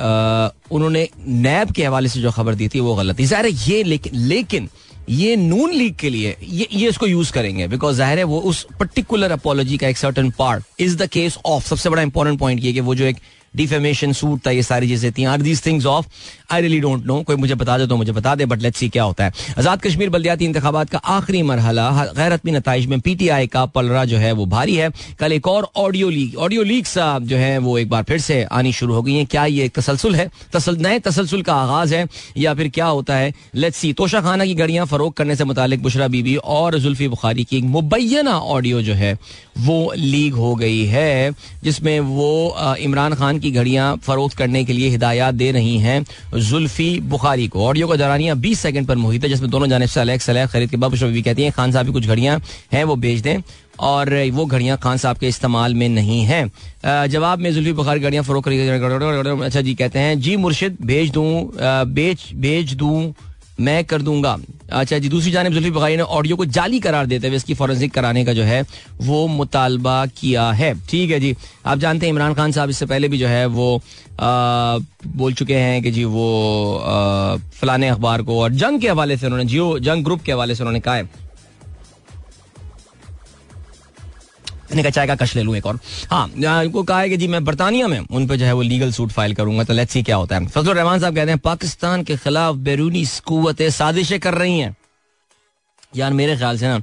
Speaker 1: उन्होंने नैब के हवाले से जो खबर दी थी वो गलत थी। ज़ाहिर ये लेकिन लेकिन ये नून लीग के लिए ये ये इसको यूज़ करेंगे बिकॉज़ ज़ाहिर है वो उस पर्टिकुलर अपोलॉजी का एक certain part is the case of सबसे बड़ा इंपॉर्टेंट पॉइंट ये कि वो जो एक डिफेमेशन सूट था, ये सारी चीज़ें थी are these things of I really don't know कोई मुझे बता दे तो मुझे बता दे बट लेट्स सी क्या होता है। आज़ाद कश्मीर बल्दियाती इंतबात का आखिरी मरहला गैरतमी नतज में पीटीआई का पलरा जो है वो भारी है। कल एक और ऑडियो लीक ऑडियो लीक जो है वो एक बार फिर से आनी शुरू हो गई है। क्या ये तसलसल है? तसल, नए तसलसल का आगाज़ है या फिर क्या होता है? लेट्स सी तोशा खाना की गड़ियाँ फरोख करने से मुतालिक बुशरा बीबी और जुल्फी बुखारी की एक मुबैना ऑडियो जो है वो लीक हो गई है, जिसमें वो इमरान खान की घड़ियाँ फरोख्त करने के लिए हिदायत दे रही हैं। जुल्फी बुखारी को ऑडियो का दौरानिया बीस सेकंड पर मुहित है जिसमें दोनों जानब से अलग सलह खरीद के बाबू शबी कहती हैं खान साहब की कुछ घड़ियाँ हैं वो बेच दें और वो घड़ियाँ खान साहब के इस्तेमाल में नहीं है जवाब में जुल्फी बुखारी घड़ियाँ फरोख अच्छा जी कहते हैं जी मुर्शिद भेज दूँ बेच भेज दूँ मैं कर दूँगा। अच्छा जी दूसरी जानब जुल्फी बघाई ने ऑडियो को जाली करार देते हुए इसकी फॉरेंसिक कराने का जो है वो मुतालबा किया है। ठीक है जी आप जानते हैं इमरान खान साहब इससे पहले भी जो है वो आ, बोल चुके हैं कि जी वो फलाने अखबार को और जंग के हवाले से उन्होंने जियो जंग ग्रुप के हवाले से उन्होंने कहा है। मैंने कहा, चाय का कश ले लूँ एक और। हाँ उनको कहा है कि जी, मैं बरतानिया में उन पर जो है वो लीगल सूट फ़ाइल करूँगा तो लेट्स सी क्या होता है। फजल रहमान साहब कहते हैं, पाकिस्तान के खिलाफ बैरूनी कुतें साजिशें कर रही हैं। यार, मेरे ख्याल से ना,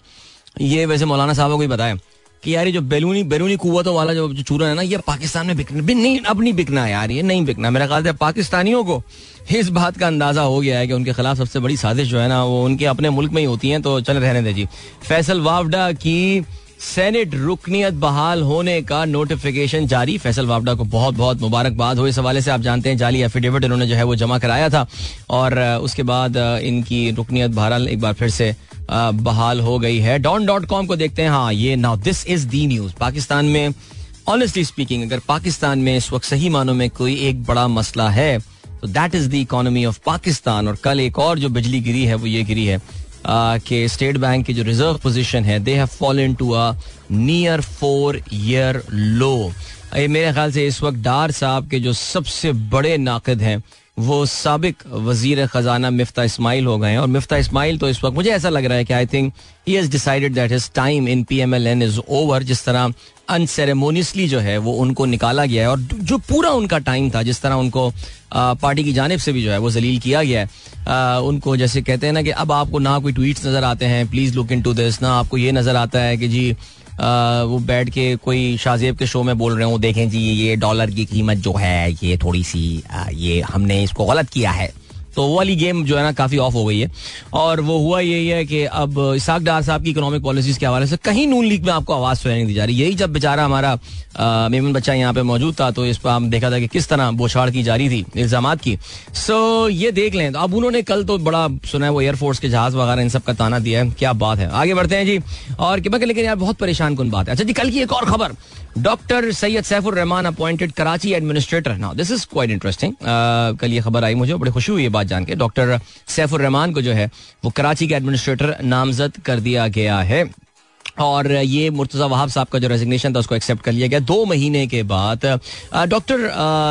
Speaker 1: ये वैसे मौलाना साहब को ही बताया कि यार, ये जो बैलूनी बैरूनी कुतों वाला जो चूरन है ना, ये पाकिस्तान में बिकना भी नहीं, अब नहीं बिकना यार, ये नहीं बिकना। मेरा ख्याल से पाकिस्तानियों को इस बात का अंदाज़ा हो गया है कि उनके खिलाफ सबसे बड़ी साजिश जो है ना, वो उनके अपने मुल्क में ही होती है तो चल रहने दे जी। फैसल वावडा की सेनेट रुकनीत बहाल होने का नोटिफिकेशन जारी। फैसल वावडा को बहुत बहुत मुबारकबाद हो। इस हवाले से आप जानते हैं, जाली एफिडेविट इन्होंने जो है वो जमा कराया था। और उसके बाद इनकी रुकनीत बहरहाल एक बार फिर से बहाल हो गई है। डॉन डॉट कॉम को देखते हैं। हाँ ये now this is the news Pakistan में ऑनेस्टली स्पीकिंग अगर पाकिस्तान में इस वक्त सही मानों में कोई एक बड़ा मसला है तो that is the economy of Pakistan. और कल एक और जो बिजली गिरी है, वो ये गिरी है। कि स्टेट बैंक की जो रिज़र्व पोजीशन है they have fallen to a near four year low मेरे ख्याल से इस वक्त डार साहब के जो सबसे बड़े नाकद हैं वो सबक वज़ीर खजाना मिफ्ता इस्माइल हो गए हैं। और मिफ्ता इस्माइल तो इस वक्त मुझे ऐसा लग रहा है कि I think he has decided that his time in P M L N is over जिस तरह अनसेरेमोनियसली जो है वो उनको निकाला गया है। और जो पूरा उनका टाइम था जिस तरह उनको आ, पार्टी की जानब से भी जो है वो जलील किया गया है। आ, उनको जैसे कहते हैं ना कि अब आपको ना कोई ट्वीट्स नज़र आते हैं please look into this ना आपको ये नज़र आता है कि जी वो बैठ के कोई शाहजेब के शो में बोल रहे हो, देखें जी, ये डॉलर की कीमत जो है, ये थोड़ी सी ये हमने इसको गलत किया है। तो वो वाली गेम जो है ना काफ़ी ऑफ़ हो गई है। और वो हुआ यही है कि अब इसाक डार साहब की इकोनॉमिक पॉलिसीज़ के हवाले से कहीं नून लीग में आपको आवाज़ सुनाई दी जा रही। यही जब बेचारा हमारा मेमन बच्चा यहाँ पे मौजूद था तो इस पर हम देखा था कि किस तरह बोछाड़ की जा रही थी इल्ज़ाम की। सो ये देख लें तो अब उन्होंने कल तो बड़ा सुना है वो एयरफोर्स के जहाज़ वगैरह इन सब का ताना दिया है। क्या बात है। आगे बढ़ते हैं जी। और लेकिन यार बहुत परेशान कौन बात है। अच्छा जी, कल की एक और खबर। Doctor Syed Saifur Rahman appointed Karachi administrator. Now this is quite interesting कल ये खबर आई मुझे, बड़ी खुशी हुई ये बात जान के। डॉक्टर सैफुर रहमान को जो है, वो कराची के एडमिनिस्ट्रेटर नामजद कर दिया गया है। और ये मुर्तजा वहाब साहब का जो रेजिग्नेशन था, उसको एक्सेप्ट कर लिया गया दो महीने के बाद। डॉक्टर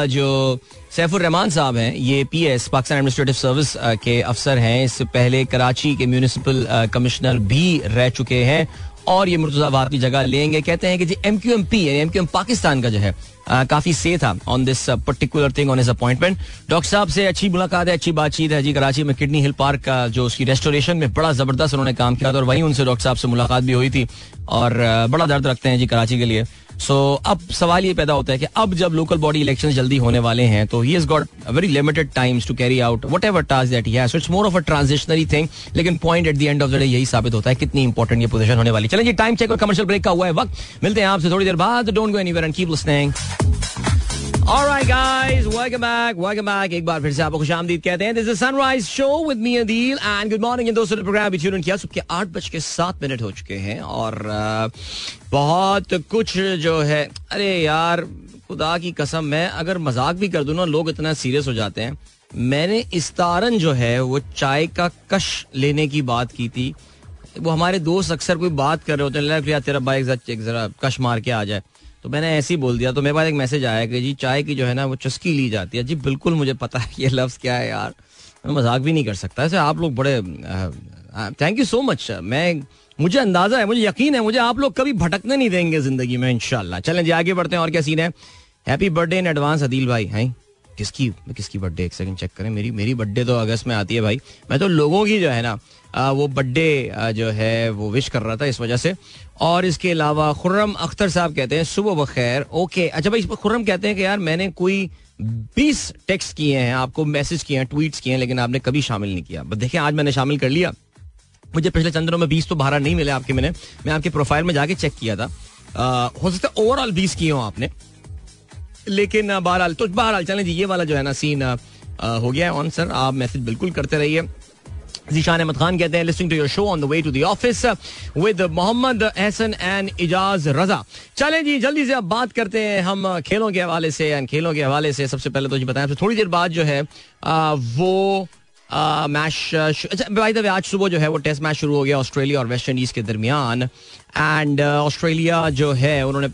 Speaker 1: जो सैफुर रहमान साहब हैं, ये P S Pakistan administrative service के अफसर हैं। इससे पहले कराची के म्यूनिसिपल कमिश्नर भी रह चुके हैं। और ये मुर्तजा की जगह लेंगे। कहते हैं कि जी M Q M P M Q M Pakistan का जो है काफ़ी से था on this particular thing on इस अपॉइंटमेंट डॉक्टर साहब से अच्छी मुलाकात है, अच्छी बातचीत है जी। कराची में किडनी हिल पार्क का जो उसकी रेस्टोरेशन में बड़ा ज़बरदस्त उन्होंने काम किया था और वहीं उनसे डॉक्टर साहब से मुलाकात भी हुई थी। और बड़ा दर्द रखते हैं जी कराची के लिए। सो अब सवाल ये पैदा होता है कि अब जब लोकल बॉडी इलेक्शन जल्दी होने वाले हैं तो he is got very limited times to carry out whatever task that so it's more of a transitionary thing लेकिन point at the end of the day यही साबित होता है कितनी इंपॉर्टेंट ये पोजीशन होने वाली। चलेंगे टाइम चेक और कमर्शियल ब्रेक का हुआ है वक्त। मिलते हैं आपसे थोड़ी देर बाद। Don't go anywhere and keep listening minute हो। चुके हैं और बहुत कुछ जो है, अरे यार, खुदा की कसम, मैं अगर मज़ाक भी कर दूँ ना, लोग इतना सीरियस हो जाते हैं। मैंने इस तारन जो है, वो चाय का कश लेने की बात की थी। वो हमारे दोस्त अक्सर कोई बात कर रहे होते हैं तेरा बाइक जरा कश मार के आ जाए। तो मैंने ऐसे ही बोल दिया। तो मेरे पास एक मैसेज आया कि जी, चाय की जो है ना, वो चस्की ली जाती है। जी, बिल्कुल मुझे पता है ये लफ्ज़ क्या है यार। मैं मज़ाक भी नहीं कर सकता। ऐसे आप लोग बड़े थैंक यू सो मच मैं, मुझे अंदाज़ा है, मुझे यकीन है, मुझे आप लोग कभी भटकने नहीं देंगे ज़िंदगी में इनशाला चलें जी, आगे बढ़ते हैं और क्या सीन है? Happy birthday in advance Adeel भाई। हैं? किसकी किसकी बर्थडे एक सेकंड चेक करें। मेरी मेरी बर्थडे तो अगस्त में आती है भाई। मैं तो लोगों की जो है ना वो बर्थडे जो है वो विश कर रहा था इस वजह से। और इसके अलावा खुर्रम अख्तर साहब कहते हैं सुबह बखैर ओके अच्छा भाई इस पर खुर्रम कहते हैं कि यार मैंने कोई बीस टेक्स्ट किए हैं आपको मैसेज किए हैं ट्वीट्स किए हैं लेकिन आपने कभी शामिल नहीं किया। देखिए आज मैंने शामिल कर लिया। मुझे पिछले चंद्रों में बीस तो बारह नहीं मिले आपके मैंने। मैं आपके प्रोफ़ाइल में जाके चेक किया था। आ, हो सकता है ओवरऑल बीस किए हो आपने। लेकिन बहरहाल तो बहरहाल चलें जी ये वाला जो है ना सीन हो गया है ऑन सर आप मैसेज बिल्कुल करते रहिए। जीशान अहमद खान कहते हैं listening to your show on the way to the office with Mohammad Ehsan and Ijaz Raza चलें जी जल्दी से अब बात करते हैं हम खेलों के हवाले से एंड खेलों के हवाले से। सबसे पहले तो जी बताएँ थोड़ी देर बाद जो है आ, वो मैच बाई द आज सुबह जो है वो टेस्ट मैच शुरू हो गया ऑस्ट्रेलिया और वेस्ट इंडीज के दरमियान। एंड ऑस्ट्रेलिया जो है, उन्होंने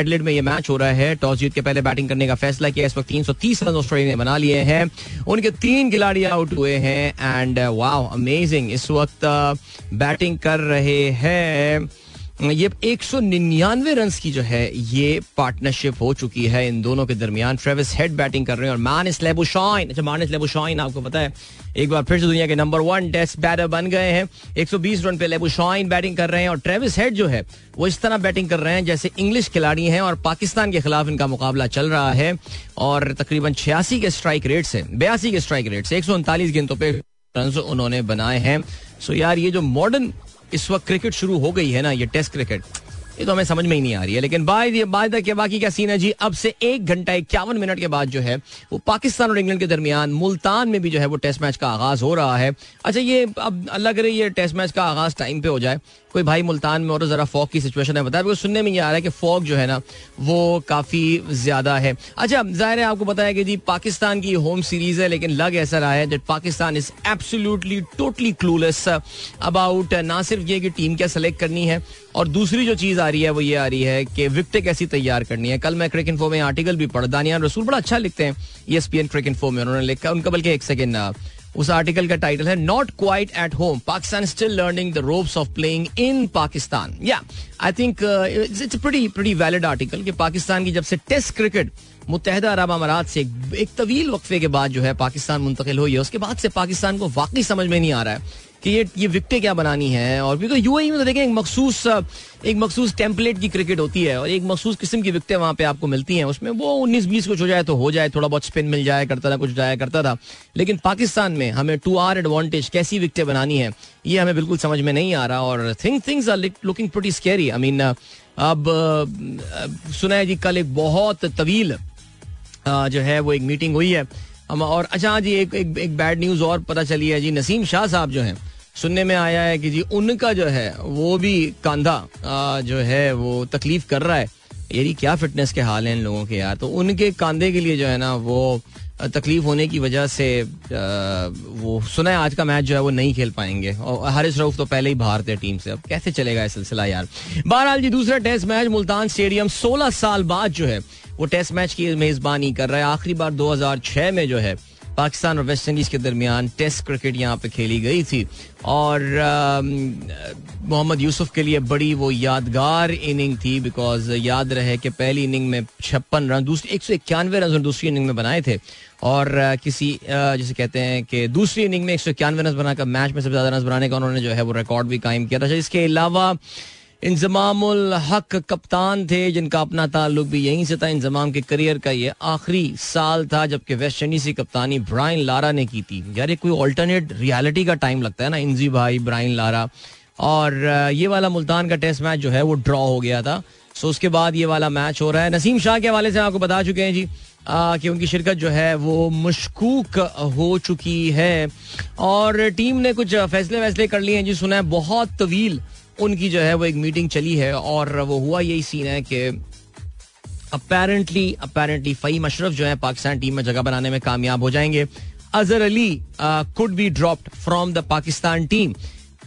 Speaker 1: एडलेट में ये मैच हो रहा है। टॉस जीत के पहले बैटिंग करने का फैसला किया। इस वक्त तीन सौ तीस रन ऑस्ट्रेलिया ने बना लिए हैं। उनके तीन खिलाड़ी आउट हुए हैं। एंड वाओ अमेजिंग इस वक्त बैटिंग कर रहे हैं। ये एक सौ निन्यानवे रन की जो है, ये पार्टनरशिप हो चुकी है इन दोनों के दरमियान। ट्रेविस हेड बैटिंग कर रहे हैं और मानिस लेबुशाइन अच्छा मानिस लेबुशाइन आपको पता है एक बार फिर से दुनिया के नंबर वन टेस्ट बैटर बन गए हैं। 120 रन पे लेबुशाइन बैटिंग कर रहे हैं और ट्रेविस हेड जो है, वो इस तरह बैटिंग कर रहे हैं जैसे इंग्लिश खिलाड़ी हैं और पाकिस्तान के खिलाफ इनका मुकाबला चल रहा है और तकरीबन छियासी के स्ट्राइक रेट से बयासी के स्ट्राइक रेट से एक सौ उनतालीस गेंदों पे रन उन्होंने बनाए हैं। सो यार, ये जो मॉडर्न इस वक्त क्रिकेट शुरू हो गई है ना, ये टेस्ट क्रिकेट ये तो हमें समझ में ही नहीं आ रही है, लेकिन बाय द के बाकी क्या सीन है जी? अब से एक घंटा इक्यावन मिनट के बाद जो है, वो पाकिस्तान और इंग्लैंड के दरमियान मुल्तान में भी जो है वो टेस्ट मैच का आगाज़ हो रहा है। अच्छा ये अब अल्लाह रही ये टेस्ट मैच का आगाज़ टाइम पे हो जाए। कोई भाई मुल्तान में और जरा फॉग की सिचुएशन है बताया सुनने में ये आ रहा है कि फॉग जो है ना, वो काफ़ी ज़्यादा है। अच्छा ज़ाहिर है आपको है कि जी, पाकिस्तान की होम सीरीज़ है, लेकिन लग ऐसा रहा है Pakistan is absolutely totally clueless about ना सिर्फ़ ये कि टीम क्या सेलेक्ट करनी है, और दूसरी जो चीज़ आ रही है, वो ये आ रही है कि विकटें कैसी तैयार करनी है। कल मैं क्रिकेट फो में आर्टिकल भी पढ़ा दानियान रसूल बड़ा अच्छा लिखते हैं E S P N cricinfo में उन्होंने लिखा, उनका बल्कि एक सेकेंड उस आर्टिकल का टाइटल है not quite at home Pakistan still learning the ropes of playing in Pakistan या I think it's valid article कि पाकिस्तान की जब से टेस्ट क्रिकेट मुतहदा अरब अमारात से एक तवील वक्फे के बाद जो है, पाकिस्तान मुंतकिल हुई है, उसके बाद से पाकिस्तान को वाकई समझ में नहीं आ रहा है कि ये ये विकटें क्या बनानी है? और बिकॉज़ यू में तो देखें एक मखसूस एक मखसूस टेम्पलेट की क्रिकेट होती है और एक मखसूस किस्म की विकटें वहाँ पे आपको मिलती हैं। उसमें वो उन्नीस बीस कुछ हो जाए तो हो जाए थोड़ा बहुत स्पिन मिल जाए करता था कुछ जाया करता था। लेकिन पाकिस्तान में हमें टू आर एडवांटेज कैसी विकटें बनानी है ये हमें बिल्कुल समझ में नहीं आ रहा और thing things are looking pretty scary I mean अब सुना है जी कल एक बहुत तवील जो है वो एक मीटिंग हुई है। और अच्छा जी एक एक, एक बैड न्यूज़ और पता चली है जी नसीम शाह साहब जो हैं सुनने में आया है कि जी, उनका जो है, वो भी कांधा जो है, वो तकलीफ़ कर रहा है। यारी क्या फिटनेस के हाल हैं इन लोगों के यार? तो उनके कांधे के लिए जो है ना, वो तकलीफ़ होने की वजह से वो, सुना है आज का मैच जो है, वो नहीं खेल पाएँगे। और हारिस रऊफ तो पहले ही बाहर थे टीम से। अब कैसे चलेगा ये सिलसिला यार? बहरहाल जी, दूसरा टेस्ट मैच, मुल्तान स्टेडियम 16 साल बाद जो है, वो टेस्ट मैच की मेजबानी कर रहा है। आखिरी बार 2006 में जो है पाकिस्तान और वेस्ट इंडीज के दरमियान टेस्ट क्रिकेट यहाँ पे खेली गई थी। और मोहम्मद यूसुफ के लिए बड़ी वो यादगार इनिंग थी बिकॉज़ याद रहे कि पहली इनिंग में छप्पन रन दूसरी एक सौ इक्यानवे रन दूसरी इनिंग में बनाए थे। और किसी जिसे कहते हैं कि दूसरी इनिंग में एक सौ इक्यानवे रन बनाकर, मैच में सबसे ज़्यादा रन बनाने का उन्होंने जो है वो रिकॉर्ड भी कायम किया था। इसके अलावा इंजमामुल हक कप्तान थे जिनका अपना ताल्लुक भी यहीं से था। इंजमाम के करियर का ये आखिरी साल था जबकि वेस्ट इंडीज की कप्तानी ब्राइन लारा ने की थी। यार ये कोई ऑल्टरनेट रियलिटी का टाइम लगता है ना इंजी भाई ब्राइन लारा। और ये वाला मुल्तान का टेस्ट मैच जो है वो ड्रॉ हो गया था। सो उसके बाद ये वाला मैच हो रहा है। नसीम शाह के हवाले से आपको बता चुके हैं जी आ, कि उनकी शिरकत जो है वो मशकूक हो चुकी है। और टीम ने कुछ फैसले वैसले कर लिए हैं जी सुना है बहुत तवील। उनकी जो है वो एक मीटिंग चली है और वो हुआ यही सीन है कि अपेरेंटली अपेरेंटली फई अशरफ जो है पाकिस्तान टीम में जगह बनाने में कामयाब हो जाएँगे। Azhar Ali could be dropped from the Pakistan team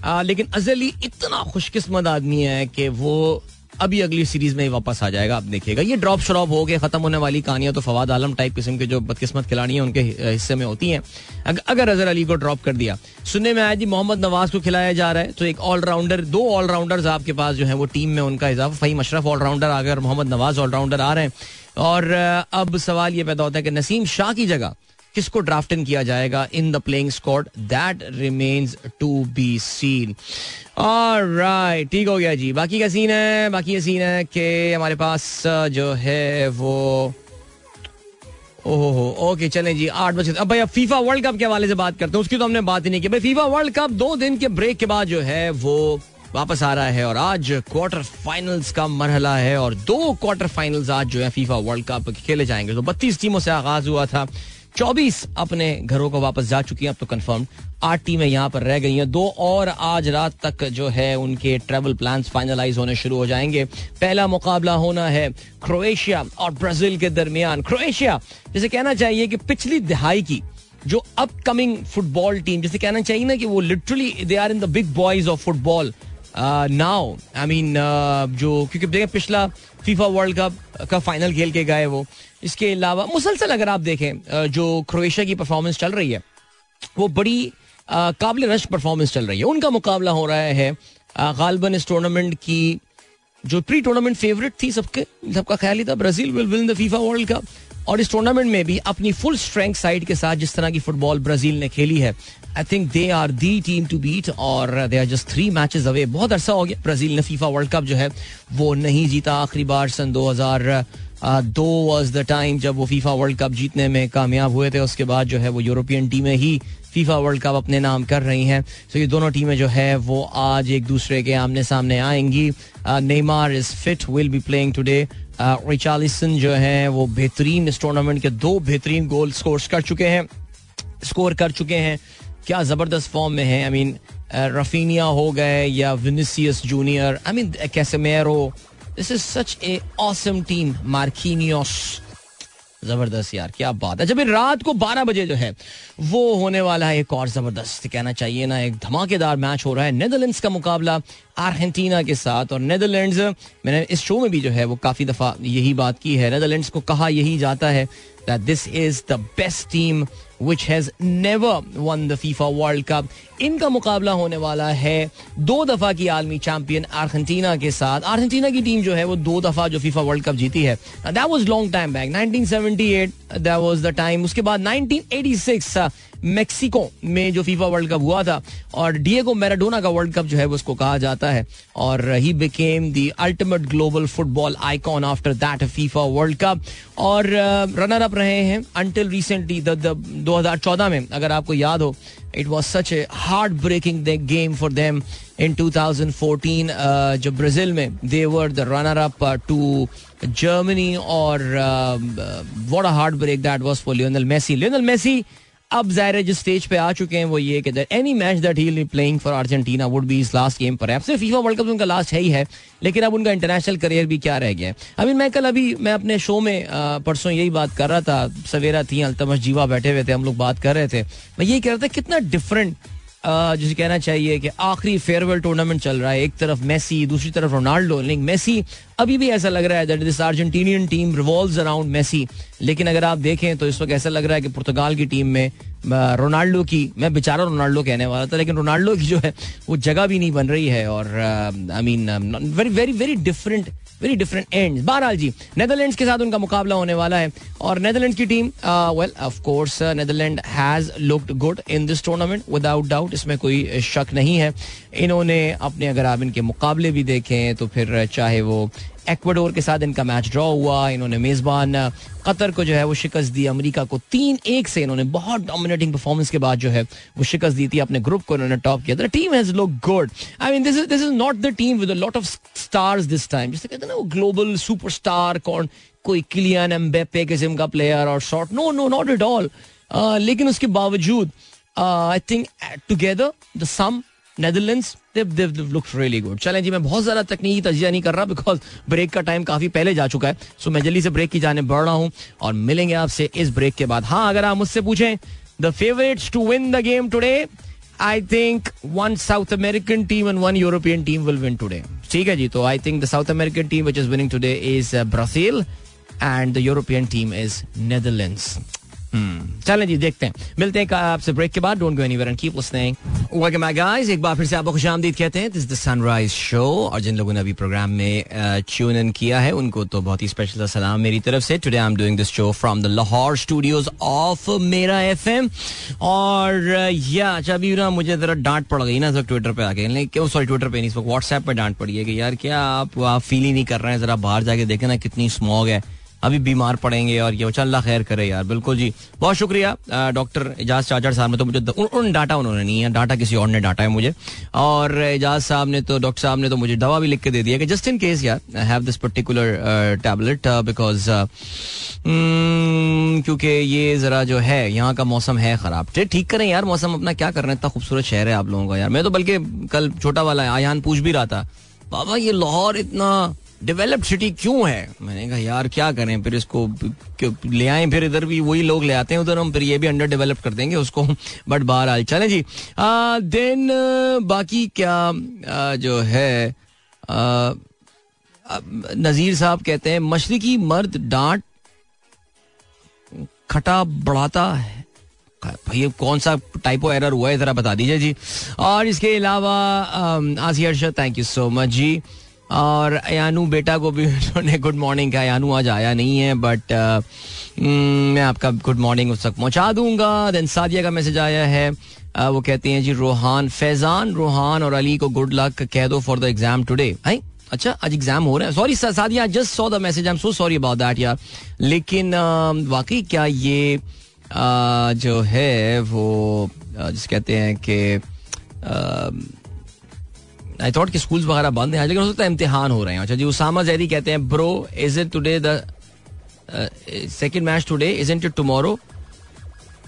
Speaker 1: लेकिन अजहर अली इतना खुशकिस्मत आदमी है कि वो अभी अगली सीरीज़ में वापस आ जाएगा, आप देखिएगा। ये ड्रॉप श्रॉप हो गए खत्म होने वाली कहानियाँ तो फवाद आलम टाइप किस्म के जो बदकिस्मत खिलाड़ी हैं, उनके हिस्से में होती हैं। अगर अजहर अली को ड्रॉप कर दिया, सुनने में आया जी मोहम्मद नवाज़ को खिलाया जा रहा है तो एक ऑलराउंडर दो ऑलराउंडर्स आपके पास जो है, वो टीम में उनका इजाफा, फहीम अशरफ ऑलराउंडर अगर मोहम्मद नवाज़ ऑलराउंडर आ रहे हैं। और अब सवाल ये पैदा होता है कि नसीम शाह की जगह किसको ड्राफ्ट इन किया जाएगा in the playing squad that remains to be seen right ठीक हो गया जी। बाकी का सीन है, बाकी ये सीन है कि हमारे पास जो है वो, ओहो ओके चले जी, आठ बजे अब भाई फीफा वर्ल्ड कप के हवाले से बात करते हैं, उसकी तो हमने बात ही नहीं की। भाई फीफा वर्ल्ड कप दो दिन के ब्रेक के बाद जो है वो वापस आ रहा है और आज क्वार्टर फाइनल्स का मरहला है और दो क्वार्टर फाइनल्स आज जो है फीफा वर्ल्ड कप खेले जाएँगे। तो बत्तीस टीमों से आगाज़ हुआ था। चौबीस अपने घरों को वापस जा चुकी हैं, अब तो कंफर्म आठ टीमें यहाँ पर रह गई हैं। दो और आज रात तक जो है उनके ट्रेवल प्लान फाइनलाइज होने शुरू हो जाएँगे। पहला मुकाबला होना है क्रोएशिया और ब्राज़ील के दरमियान। क्रोएशिया, जैसे कहना चाहिए कि पिछली दिहाई की जो अपकमिंग फुटबॉल टीम जैसे कहना चाहिए ना कि वो literally they are in the big boys of football now I mean जो क्योंकि देखिए पिछला फीफा वर्ल्ड कप का फाइनल खेल के गए वो। इसके अलावा मुसलसल अगर आप देखें uh, जो क्रोएशिया की परफॉर्मेंस चल रही है वो बड़ी काबिल रश परफॉर्मेंस चल रही है। उनका मुकाबला हो रहा है गालबन इस टूर्नामेंट की जो प्री टूर्नामेंट फेवरेट थी सबके सबका ख्याल ही था Brazil will win the FIFA World Cup और इस टूर्नामेंट में भी अपनी फुल स्ट्रेंथ साइड के साथ जिस तरह की फुटबॉल ब्राज़ील ने खेली है I think they are the team to beat और they are just three matches away बहुत अरसा हो गया ब्राज़ील ने फीफा वर्ल्ड कप जो है, वो नहीं जीता। आखिरी बार सन 2000 दो वॉज़ द टाइम जब वो फीफा वर्ल्ड कप जीतने में कामयाब हुए थे। उसके बाद जो है वो यूरोपियन टीमें ही फीफा वर्ल्ड कप अपने नाम कर रही हैं। तो ये दोनों टीमें जो है, वो आज एक दूसरे के आमने सामने आएँगी। Neymar is fit will be playing today Richarlison जो है, वो बेहतरीन इस टूर्नामेंट के दो बेहतरीन गोल स्कोर कर चुके हैं। स्कोर कर चुके हैं। क्या ज़बरदस्त फॉर्म में है? आई मीन रफीनिया हो गए या विनिसियस जूनियर आई मीन कैसे मेरो this is such a awesome team Marquinhos ज़बरदस्त यार, क्या बात है। जब रात को 12 बजे जो है, वो होने वाला है एक और ज़बरदस्त। कहना चाहिए ना, एक धमाकेदार मैच हो रहा है। नेदरलैंड्स का मुकाबला अर्जेंटीना के साथ और नेदरलैंड्स, मैंने इस शो में भी जो है वो काफ़ी दफ़ा यही बात की है। नेदरलैंड्स को कहा यही जाता है that this is the best team which has never won the FIFA World Cup. इनका मुकाबला होने वाला है दो दफ़ा की आलमी चैंपियन अर्जेंटीना के साथ। अर्जेंटीना की टीम जो है वो दो दफ़ा जो फीफा वर्ल्ड कप जीती है। That was long time back 1978 that was the time उसके बाद 1986 मेक्सिको में जो फीफा वर्ल्ड कप हुआ था और डिएगो मैराडोना का वर्ल्ड कप जो है उसको कहा जाता है और he became the ultimate global football icon after that FIFA World Cup. और रनर अप रहे हैं अंटिल रिसेंटली दो हज़ार चौदह में, अगर आपको याद हो it was such a hard breaking the game for them in 2014 जो ब्राज़ील में they were the runner up to Germany और what a heart break that was for Lionel Messi Lionel Messi अब ज़ाहिर जिस स्टेज पे आ चुके हैं, वो ये कि any match that he playing for Argentina would be is last game पर सिर्फ़ फीफा वर्ल्ड कप उनका लास्ट है ही है, लेकिन अब उनका इंटरनेशनल करियर भी क्या रह गया है? अभी मैं कल अभी, मैं अपने शो में परसों यही बात कर रहा था, सवेरा थी अल्तमश जीवा बैठे हुए थे, हम लोग बात कर रहे थे। मैं यही कह रहा था, कितना डिफरेंट जिसे कहना चाहिए कि आखिरी फेयरवेल टूर्नामेंट चल रहा है, एक तरफ़ मेसी, दूसरी तरफ़ रोनाल्डो, लेकिन मेसी अभी भी ऐसा लग रहा है that this Argentinian team revolves around Messi लेकिन अगर आप देखें तो इस वक्त ऐसा लग रहा है कि पुर्तगाल की टीम में रोनाल्डो की, मैं बेचारा रोनाल्डो कहने वाला था, लेकिन रोनाल्डो की जो है, वो जगह भी नहीं बन रही है और I mean very very very different very different and बहरहाल जी नेदरलैंड्स के साथ उनका मुकाबला होने वाला है और नेदरलैंड्स की team well of course Netherland has looked good in this tournament without doubt इसमें कोई शक नहीं है। इन्होंने अपने अगर आप इनके मुकाबले भी देखें तो फिर चाहे वो एक्वाडोर के साथ इनका मैच ड्रॉ हुआ, इन्होंने मेजबान कतर को जो है वो शिकस्त दी, अमेरिका को तीन एक से इन्होंने बहुत डोमिनेटिंग परफॉर्मेंस के बाद जो है वो शिकस्त दी थी अपने ग्रुप को, इन्होंने टॉप किया। The team has look good I mean this is this is not the team with lot of stars this time जैसे कहते हैं ना, वो ग्लोबल सुपरस्टार कौन? कोई किलियन एम्बेपे किस्म का प्लेयर और short no no not at all लेकिन उसके बावजूद I think together the sum Netherlands looks really good चलें जी, मैं बहुत ज़्यादा तकनीकी तजिया नहीं कर रहा बिकॉज़ ब्रेक का टाइम काफ़ी पहले जा चुका है। सो मैं जल्दी से ब्रेक की जाने बढ़ रहा हूँ और मिलेंगे आपसे इस ब्रेक के बाद। हाँ अगर आप मुझसे पूछें the favourites to win the game today I think one South American team and one European team will win today ठीक है जी तो I think the South American team which is winning today is Brazil and the European team is Netherlands. चलें जी, देखते हैं। मिलते हैं आपसे ब्रेक के बाद। Don't go anywhere and keep listening welcome back guys एक बार फिर से आपको खुशामदीद कहते हैं। दिस द सनराइज शो और जिन लोगों ने अभी प्रोग्राम में ट्यून इन किया है, उनको तो बहुत ही स्पेशल सलाम मेरी तरफ़ से। Today I am doing this show from the Lahore studios of मेरा एफएम और या अच्छा अभी ना मुझे जरा डांट पड़ गई ना सर ट्विटर पे आके। क्यों सॉरी ट्विटर पे नहीं, इस वक्त व्हाट्सएप पे डांट पड़ी है कि यार, क्या आप फील ही नहीं कर रहे हैं, जरा बाहर जाके देखे ना कितनी स्मॉग है। अभी बीमार पड़ेंगे और ये चल खैर करे यार। बिल्कुल जी। बहुत शुक्रिया डॉक्टर एजाज चाचड़ साहब ने तो मुझे उन, उन डाटा उन्होंने नहीं है डाटा किसी और ने डाटा है मुझे। और एजाज साहब ने तो डॉक्टर साहब ने तो मुझे दवा भी लिख के दे दिया कि जस्ट इन केस यार have this particular tablet because क्योंकि ये जरा जो है यहाँ का मौसम है खराब। ठीक करें यार मौसम अपना क्या कर रहे हैं? इतना खूबसूरत शहर है आप लोगों का यार। मैं तो बल्कि कल छोटा वाला आयान पूछ भी रहा था बाबा ये लाहौर इतना डेवलप्ड सिटी क्यों है? मैंने कहा यार क्या करें? फिर इसको ले आए? फिर इधर भी वही लोग ले आते हैं उधर हम फिर ये भी अंडर डेवलप कर देंगे उसको बट बाहर आल चले जी। आ, देन बाकी क्या आ, जो है नजीर साहब कहते हैं मशरकी मर्द डांट खटा बढ़ाता है। भाई कौन सा टाइपो एरर हुआ है? जरा बता दीजिए जी। और इसके अलावा Asiya Arshad thank you so much जी। और अयानू बेटा को भी उन्होंने गुड मॉर्निंग कहा। अयानू आज आया नहीं है बट uh, mm, मैं आपका गुड मॉर्निंग उस तक पहुँचा दूँगा। देन सादिया का मैसेज आया है। Uh, वो कहती हैं जी रोहान फैजान रोहान और अली को गुड लक कह दो फॉर द एग्ज़ाम टुडे है? अच्छा आज एग्ज़ाम हो रहा है। Sorry Sadia just saw the message I am so sorry about that यार। लेकिन uh, वाकई क्या ये जो है वो जिस कहते हैं कि आई थॉट कि स्कूल्स वगैरह बंद हैं। लेकिन हो सकता है इम्तिहान हो रहे हैं। अच्छा जी, उसामा जैदी कहते हैं bro is it today the second match today is it tomorrow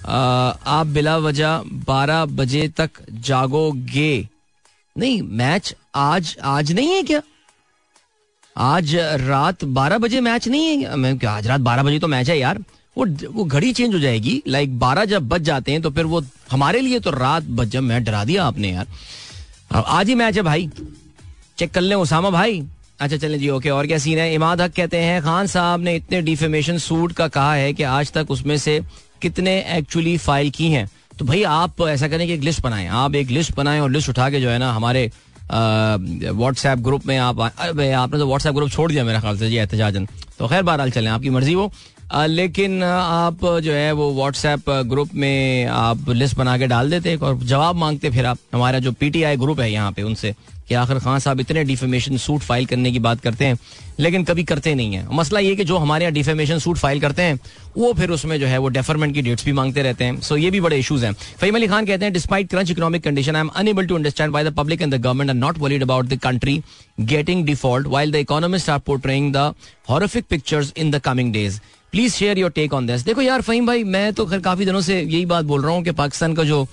Speaker 1: आप बिला वजह बारह बजे तक जागोगे। नहीं मैच आज आज नहीं है क्या? आज रात बारह बजे मैच नहीं है मैं आज रात बारह बजे तो मैच है यार। वो वो घड़ी चेंज हो जाएगी। लाइक बारह जब बज जाते हैं तो फिर वो हमारे लिए तो रात बज, जब मैं डरा दिया आपने यार। आज ही मैच है भाई। चेक कर ले उसामा भाई। अच्छा चले जी, ओके, और क्या सीन है? इमाद हक कहते हैं, खान साहब ने इतने डिफेमेशन सूट का कहा है कि आज तक उसमें से कितने एक्चुअली फ़ाइल की हैं। तो भाई, आप ऐसा करें कि एक लिस्ट बनाएँ। आप एक लिस्ट बनाएँ और लिस्ट उठा के जो है ना, हमारे व्हाट्सएप ग्रुप में आप आपने तो व्हाट्सएप ग्रुप छोड़ दिया मेरा ख्याल से जी, एहतजाजन। तो खैर, बहरहाल चलें, आपकी मर्ज़ी वो। लेकिन आप जो है वो व्हाट्सएप ग्रुप में आप लिस्ट बना के डाल देते और जवाब मांगते फिर आप। हमारा जो पीटीआई ग्रुप है यहाँ पे उनसे कि आखिर खान साहब इतने डिफेमेशन सूट फ़ाइल करने की बात करते हैं, लेकिन कभी करते नहीं है। मसला ये कि जो हमारे यहाँ डिफेमेशन सूट फ़ाइल करते हैं, वो फिर उसमें जो है वो डेफरमेंट की डेट्स भी मांगते रहते हैं। सो ये भी बड़े इशूज हैं। फहीम अली खान कहते हैं despite crunch economic condition I am unable to understand by the public and the government are not worried about the country getting default while the economist are portraying the horrific pictures in the coming days please share your take on this देखो यार, फहीम भाई, मैं तो खैर काफ़ी दिनों से यही बात बोल रहा हूँ कि पाकिस्तान का जो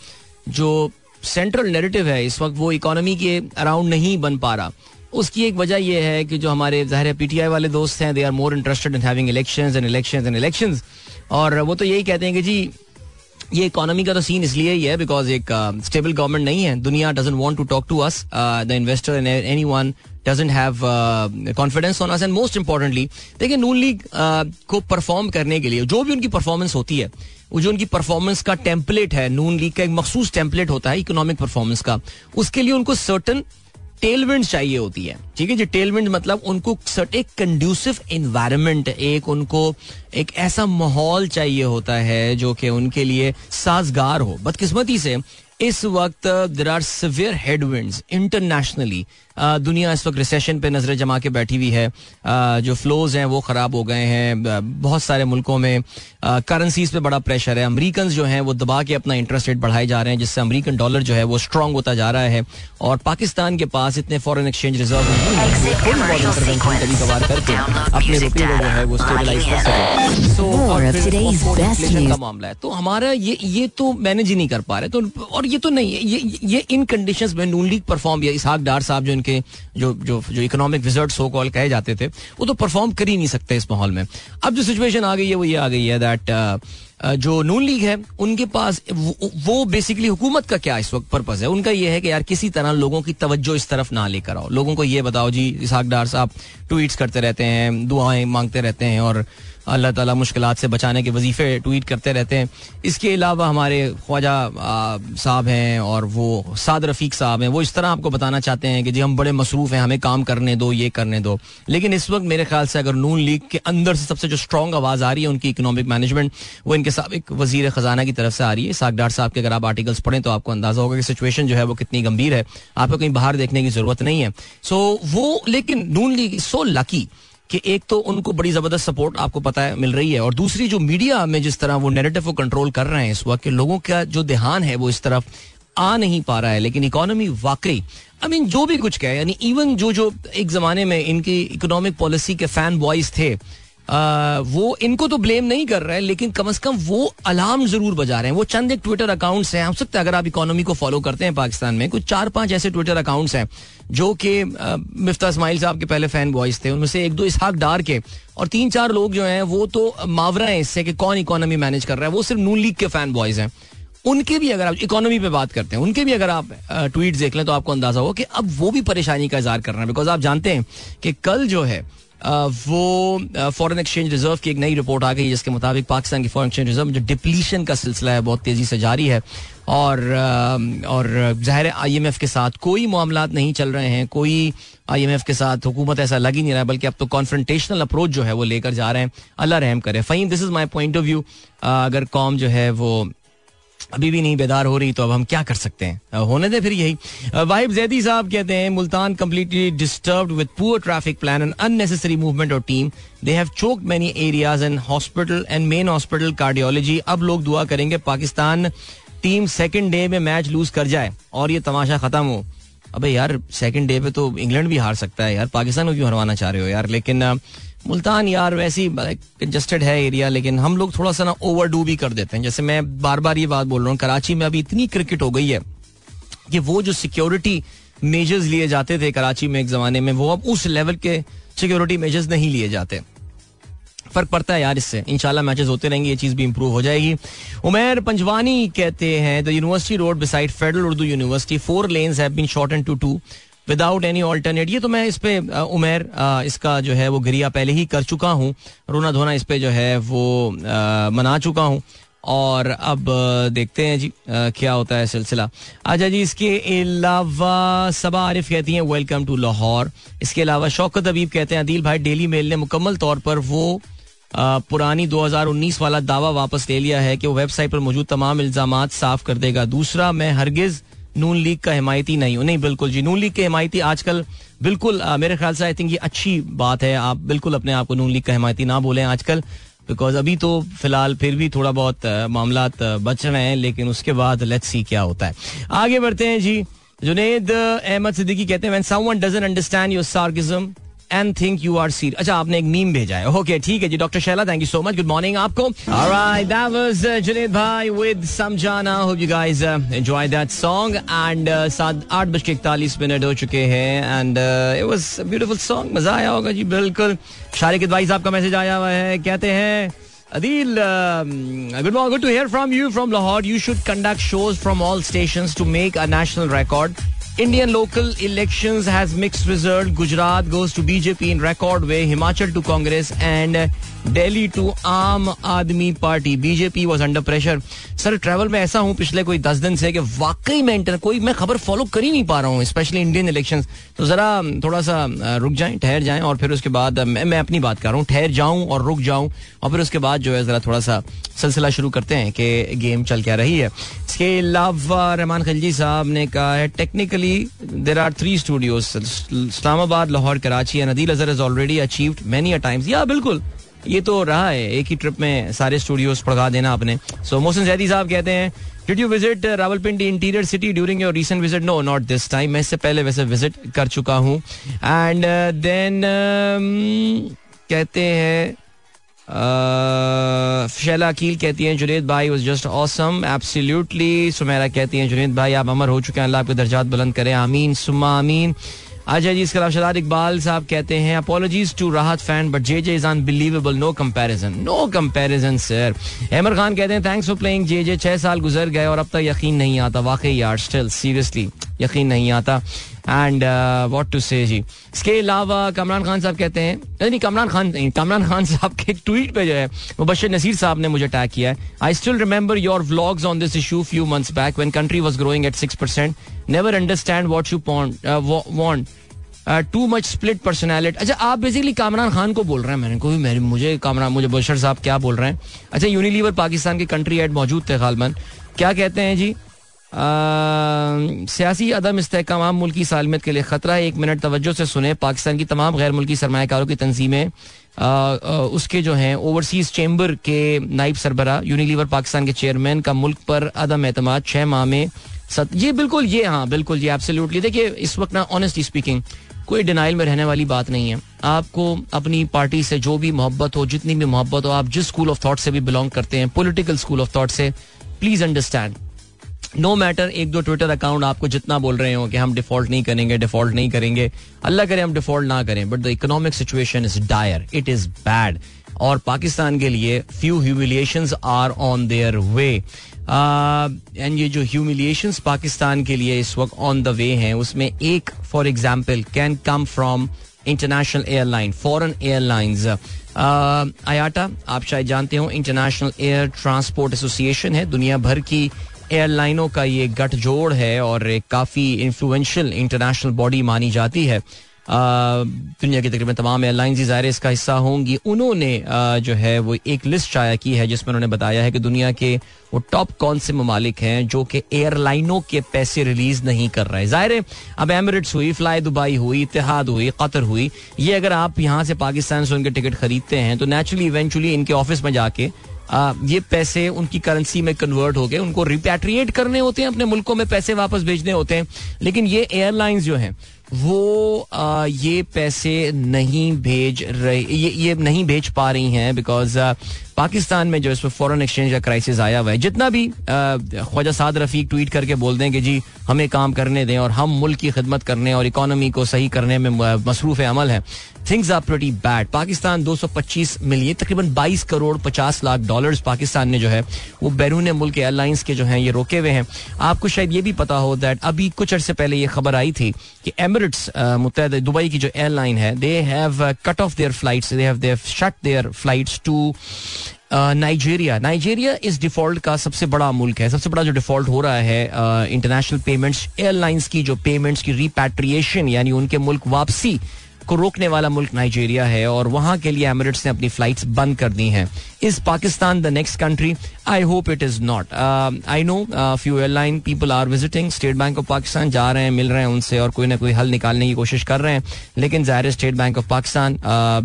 Speaker 1: जो सेंट्रल नेरेटिव है, इस वक्त वो इकोनॉमी के अराउंड नहीं बन पा रहा। उसकी एक वजह यह है कि जो हमारे, ज़ाहिर पीटीआई वाले दोस्त हैं they are more interested in having elections and elections and elections और वो तो यही कहते हैं कि जी ये इकोनॉमी का तो सीन इसलिए ही है बिकॉज़ एक स्टेबल uh, गवर्नमेंट नहीं है। दुनिया doesn't want to talk to us the investor and anyone doesn't have confidence on us and most importantly देखिए नून लीग uh, को परफॉर्म करने के लिए जो भी उनकी परफॉर्मेंस होती है वो जो उनकी परफॉर्मेंस का टेम्पलेट है नून लीग का एक मखसूस टेम्पलेट होता है इकोनॉमिक परफॉर्मेंस का उसके लिए उनको सर्टन टेलविंड चाहिए होती है। ठीक है जी टेलविंड मतलब उनको एक कंड्यूसिव इन्वायरमेंट एक उनको एक ऐसा माहौल चाहिए होता है जो कि उनके लिए साजगार हो। बदकिस्मती से इस वक्त there are severe headwind internationally दुनिया इस वक्त रिसेशन पे नज़रें जमा के बैठी हुई है। जो फ्लोज हैं वो खराब हो गए हैं। बहुत सारे मुल्कों में करेंसीज पे बड़ा प्रेशर है। अमरीकन जो हैं वो दबा के अपना इंटरेस्ट रेट बढ़ाए जा रहे हैं जिससे अमरीकन डॉलर जो है वो स्ट्रांग होता जा रहा है। और पाकिस्तान के पास इतने फॉरेन एक्सचेंज रिज़र्व कभी कभार करके अपने रुपये को जो है वो स्टेबलाइज कर सके। का मामला है। तो हमारा ये ये तो मैनेज ही नहीं कर पा रहे। तो और ये तो नहीं है ये ये इन कंडीशंस में नून लीग परफॉर्म या इसहाक डार साहब जो इनके जो जो जो इकोनॉमिक विजर्ट सो कॉल कहे जाते थे वो तो परफॉर्म कर ही नहीं सकते इस माहौल में। अब जो सिचुएशन आ गई है वो ये आ गई है दैट जो नून लीग है उनके पास वो, बेसिकली हुकूमत का क्या इस वक्त पर्पज है? उनका ये है कि यार किसी तरह लोगों की तवज्जो इस तरफ़ ना लेकर आओ। लोगों को ये बताओ जी इसहाक डार साहब ट्वीट्स करते रहते हैं दुआएँ मांगते रहते हैं और अल्लाह ताला मुश्किल से बचाने के वजीफे ट्वीट करते रहते हैं। इसके अलावा हमारे ख्वाजा साहब हैं और वो साद रफ़ीक साहब हैं। वो इस तरह आपको बताना चाहते हैं कि जी हम बड़े मसरूफ़ हैं, हमें काम करने दो, ये करने दो। लेकिन इस वक्त मेरे ख्याल से अगर नून लीग के अंदर से सबसे जो स्ट्रॉन्ग आवाज़ आ रही है, उनकी इकनॉमिक मैनेजमेंट वो इनके सबक वज़ीर ख़जाना की तरफ़ से आ रही है। सागडार साहब के अगर आप आर्टिकल्स पढ़ें तो आपको अंदाज़ा होगा कि सिचुएशन जो है वो कितनी गंभीर है। आपको कहीं बाहर देखने की ज़रूरत नहीं है। सो वो लेकिन नून लीग सो लकी कि एक तो उनको बड़ी ज़बरदस्त सपोर्ट आपको पता है मिल रही है और दूसरी जो मीडिया में जिस तरह वो नेगेटिव को कंट्रोल कर रहे हैं इस वक्त लोगों का जो ध्यान है वो इस तरफ़ आ नहीं पा रहा है, लेकिन इकोनॉमी वाकई आई मीन जो भी कुछ कहे, यानी इवन जो जो एक जमाने में इनकी इकोनॉमिक पॉलिसी के फ़ैन बॉयज़ थे वो, इनको तो ब्लेम नहीं कर रहे हैं लेकिन कम से कम वो अलार्म ज़रूर बजा रहे हैं। वो चंद एक ट्विटर अकाउंट्स हैं। हो सकता है अगर आप इकोनॉमी को फॉलो करते हैं पाकिस्तान में, कुछ चार पाँच ऐसे ट्विटर अकाउंट्स हैं, जो कि मिफ्ता इसमाइल साहब के पहले फ़ैन बॉयज़ थे, उनमें से एक दो इसहाक डार के, और तीन चार लोग जो हैं, वो तो मावरा है इससे कि कौन इकोनॉमी मैनेज कर रहा है। वो सिर्फ़ नून लीग के फ़ैन बॉयज़ हैं। उनके भी अगर आप इकोनॉमी पे बात करते हैं, उनके भी अगर आप ट्वीट देख लें तो आपको अंदाज़ा हो कि अब वो भी परेशानी का इजहार कर रहे हैं। बिकॉज़ आप जानते हैं कि कल जो है वो फॉरेन एक्सचेंज रिज़र्व की एक नई रिपोर्ट आ गई जिसके मुताबिक पाकिस्तान की फॉरेन एक्सचेंज रिज़र्व जो डिप्लीशन का सिलसिला है बहुत तेज़ी से जारी है। और और ज़ाहिर आई एम एफ़ के साथ कोई मामला नहीं चल रहे हैं, कोई आई एम एफ़ के साथ हुकूमत ऐसा लग ही नहीं रहा है, बल्कि अब तो कॉन्फ्रेंटेशनल अप्रोच जो है वो लेकर जा रहे हैं। अल्लाह रहम करे। Faheem this is my point of view अगर कॉम जो है वो अभी भी नहीं बेदार हो रही तो अब हम क्या कर सकते हैं? होने दे फिर यही। वाहिब जैदी साहब कहते हैं, Multan completely disturb with poor traffic plan and unnecessary movement और team they have choke many areas and hospital and main hospital cardiology अब लोग दुआ करेंगे, पाकिस्तान टीम सेकेंड डे में मैच लूज कर जाए और ये तमाशा खत्म हो। अबे यार सेकंड डे पे तो इंग्लैंड भी हार सकता है यार। पाकिस्तान को क्यों हरवाना चाह रहे हो यार? लेकिन मुल्तान यार वैसी कंजस्टेड है एरिया लेकिन हम लोग थोड़ा सा ना ओवर डू भी कर देते हैं। जैसे मैं बार बार ये बात बोल रहा हूँ, कराची में अभी इतनी क्रिकेट हो गई है कि वो जो सिक्योरिटी मेजर्स लिए जाते थे कराची में एक जमाने में, वो अब उस लेवल के सिक्योरिटी मेजर्स नहीं लिए जाते। फ़र्क पड़ता है यार इससे। इंशाल्लाह मैचेस होते रहेंगे, ये चीज़ भी इंप्रूव हो जाएगी। उमेर पंजवानी कहते हैं the university road beside federal Urdu university four lanes have been short to two without any alternate ये तो मैं इस पे उमेर इसका जो है वो गिरिया पहले ही कर चुका हूँ। रोना धोना इस पे जो है वो मना चुका हूँ। और अब देखते हैं जी क्या होता है सिलसिला। अच्छा जी, इसके अलावा सबा आरिफ कहती हैं वेलकम टू लाहौर। इसके अलावा शौकत अबीब कहते हैं, अदील भाई, डेली मेल ने मुकम्मल तौर पर वो पुरानी 2019 वाला दावा वापस ले लिया है कि वो वेबसाइट पर मौजूद तमाम इल्ज़ाम साफ़ कर देगा। दूसरा, मैं हरगिज़ नून लीग का हिमायती नहीं हो। नहीं बिल्कुल जी नून लीग के हिमायती आजकल बिल्कुल आ, मेरे ख्याल से आई थिंक ये अच्छी बात है। आप बिल्कुल अपने आप को नून लीग का हिमायती ना बोले आजकल बिकॉज़ अभी तो फ़िलहाल फिर भी थोड़ा बहुत मामला बच रहे हैं लेकिन उसके बाद लेट्स सी क्या होता है। आगे बढ़ते हैं जी जुनेद अहमद सिद्दीकी कहते हैं and think you are sir अच्छा आपने एक मीम भेजा है। ओके ठीक है जी doctor Shaila thank you so much good morning आपको। ऑलराइट दैट वाज जुनेद भाई विद समझाना hope you guys enjoy that song and सात आठ बज के इकतालीस मिनट हो चुके हैं। And it was beautiful song मज़ा आया होगा जी बिल्कुल। शारिक भाई साहब का मैसेज आया हुआ है। कहते हैं Adil, um, good morning. Good to hear from you from Lahore. You should conduct shows from all stations to make a national record. Indian local elections has mixed result. Gujarat goes to BJP in record way. Himachal to Congress and Delhi to Aam Admi Party. BJP was under pressure. Sir travel में ऐसा हूँ पिछले कोई दस दिन से कि वाकई में इंटर कोई मैं खबर फॉलो कर ही नहीं पा रहा हूँ स्पेशली इंडियन इलेक्शन तो जरा थोड़ा सा रुक जाए ठहर जाए और फिर उसके बाद मैं, मैं अपनी बात कर रहा हूँ ठहर जाऊँ और रुक जाऊँ और फिर उसके बाद जो है जरा थोड़ा सा सिलसिला शुरू करते हैं कि गेम चल क्या रही है इसके अलावा रहमान खलजी साहब ने कहा है technically there are three studios Islamabad Lahore Karachi and Adeel Azhar is already achieved many a times या बिल्कुल ये तो रहा है एक ही ट्रिप में सारे स्टूडियोज पढ़ा देना आपने। सो मोहसिन जैदी साहब कहते हैं did you visit Rawalpindi interior city during your recent visit no not this time मैं इससे पहले वैसे विज़िट कर चुका हूँ। एंड देन uh, um, कहते हैं शैला अकील कहती हैं, जुनेद भाई was just awesome absolutely Sumaira कहती हैं, जुनेद भाई, आप अमर हो चुके हैं। अल्लाह आपके दर्जात बुलंद करें। आमीन सुमा आमीन. अच्छा जी इसके अलावा शदाद इकबाल साहब कहते हैं apologies to Rahat fan but J J is unbelievable no comparison no comparison sir Ahmar Khan कहते हैं thanks for playing J J छह साल गुजर गए और अब तक यकीन नहीं आता. वाकई यार स्टिल सीरियसली यकीन नहीं आता। एंड वॉट टू से जी? इसके अलावा कमरान खान साहब कहते हैं, नहीं कमरान खान नहीं, कमरान खान साहब के ट्वीट पे जो है वो बशर नसीर साहब ने मुझे टैग किया है। I still remember your vlogs on this issue few months back when country was growing at six percent never understand what you want too much split personality अच्छा आप बेसिकली कामरान खान को बोल रहे हैं, मैंने कोई मेरे, मुझे कामरान, मुझे बशर साहब क्या बोल रहे हैं? अच्छा यूनिलीवर पाकिस्तान के कंट्री एड मौजूद थे, खालमन। क्या कहते हैं जी? सियासी अदम इसकाम मुल्की सालमियत के लिए खतरा है। एक मिनट तवज्जो से सुने। पाकिस्तान की तमाम गैर मुल्की सरमाकारों की तनजीमें उसके जो हैं ओवरसीज चेंबर के नाइब सरबरा यूनिलीवर पाकिस्तान के चेयरमैन का मुल्क पर अदम एतम छः माह में सत, ये बिल्कुल, ये हाँ बिल्कुल, ये एब्सोल्युटली देखिए, इस वक्त ना ऑनेस्टली स्पीकिंग कोई डिनाइल में रहने वाली बात नहीं है। आपको अपनी पार्टी से जो भी मोहब्बत हो, जितनी भी मोहब्बत हो, आप जिस स्कूल ऑफ़ थॉट से भी बिलोंग करते हैं पॉलिटिकल स्कूल ऑफ़ थॉट से प्लीज़ अंडरस्टैंड नो मैटर एक दो ट्विटर अकाउंट आपको जितना बोल रहे हो कि हम डिफ़ॉल्ट नहीं करेंगे डिफ़ॉल्ट नहीं करेंगे, अल्लाह करे हम डिफ़ॉल्ट ना करें but the economic situation is dire it is bad और पाकिस्तान के लिए few humiliations are on their way and ये जो ह्यूमिलिएशन पाकिस्तान के लिए इस वक्त ऑन द वे हैं, उसमें एक for example can come from international airline foreign airlines IATA, आप शायद जानते हो इंटरनेशनल एयर ट्रांसपोर्ट एसोसिएशन है। दुनिया भर की एयरलाइनों का ये गठजोड़ है और काफ़ी इन्फ्लुएंशियल इंटरनेशनल बॉडी मानी जाती है। दुनिया की तकरीबन तमाम एयरलाइंस ज़ाहिर इसका हिस्सा होंगी। उन्होंने जो है वो एक लिस्ट शाया की है जिसमें उन्होंने बताया है कि दुनिया के वो टॉप कौन से ममालिक हैं जो कि एयरलाइनों के पैसे रिलीज़ नहीं कर रहे। ज़ाहिर है, अब एमरेट्स हुई फ्लाई दुबई हुई इतिहाद हुई कतर हुई। ये अगर आप यहाँ से पाकिस्तान से उनके टिकट खरीदते हैं तो नेचुरली इवेंचुअली इनके ऑफ़िस में जाके ये पैसे उनकी करेंसी में कन्वर्ट हो गए उनको रिपेट्रिएट करने होते हैं अपने मुल्कों में पैसे वापस भेजने होते हैं। लेकिन ये एयरलाइंस जो हैं वो आ, ये पैसे नहीं भेज रहे ये ये नहीं भेज पा रही हैं बिकॉज़ पाकिस्तान में जो इस पर फॉरेन एक्सचेंज का क्राइसिस आया हुआ है। जितना भी ख्वाजा साद रफीक ट्वीट करके बोल दें कि जी हमें काम करने दें और हम मुल्क की खिदमत करने और इकोनॉमी को सही करने में मसरूफ अमल है things are pretty bad Pakistan 225 million, तकरीबन 22 करोड़ 50 लाख डॉलर्स पाकिस्तान ने जो है, वो बैरून मुल्क एयरलाइंस के जो हैं, ये रोके हुए हैं। आपको शायद ये भी पता हो दैट अभी कुछ अर्से पहले ये खबर आई थी कि एमिरेट्स मुतहद, दुबई की जो एयरलाइन है they have cut off their flights they have shut their flights to Nigeria Nigeria इस डिफ़ॉल्ट का सबसे बड़ा मुल्क है। सबसे बड़ा जो डिफ़ॉल्ट हो रहा है इंटरनेशनल पेमेंट्स एयरलाइंस की जो पेमेंट्स की रिपैट्रिएशन यानी उनके मुल्क वापसी को रोकने वाला मुल्क नाइजेरिया है और वहाँ के लिए एमिरेट्स ने अपनी फ्लाइट्स बंद कर दी हैं। Is Pakistan the next country I hope it is not I know few airline people are visiting State Bank of Pakistan जा रहे हैं मिल रहे हैं उनसे और कोई ना कोई हल निकालने की कोशिश कर रहे हैं. लेकिन ज़ाहिर स्टेट बैंक ऑफ़ पाकिस्तान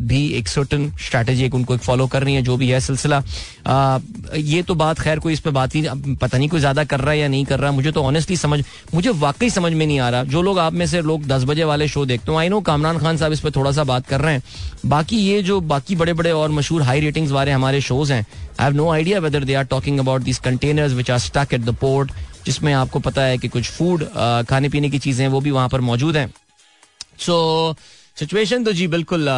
Speaker 1: भी एक सर्टन स्ट्रैटेजी उनको फॉलो कर रही है जो भी है सिलसिला. Uh, ये तो बात खैर कोई इस पर बात ही पता नहीं कोई ज़्यादा कर रहा है या नहीं कर रहा मुझे तो ऑनेस्टली समझ मुझे वाकई समझ में नहीं आ रहा. जो लोग आप में से लोग दस बजे वाले शो देखते हो आई नो कामरान खान साहब इस पर थोड़ा सा बात कर रहे हैं. बाकी ये जो बाकी बड़े बड़े और मशहूर हाई रेटिंग्स वाले हमारे शोज़ हैं। I have no idea whether they are talking about this containers which are stuck at the port जिसमें आपको पता है कि कुछ फ़ूड खाने पीने की चीज़ें वो भी वहाँ पर मौजूद हैं। सो so, सिचुएशन तो जी बिल्कुल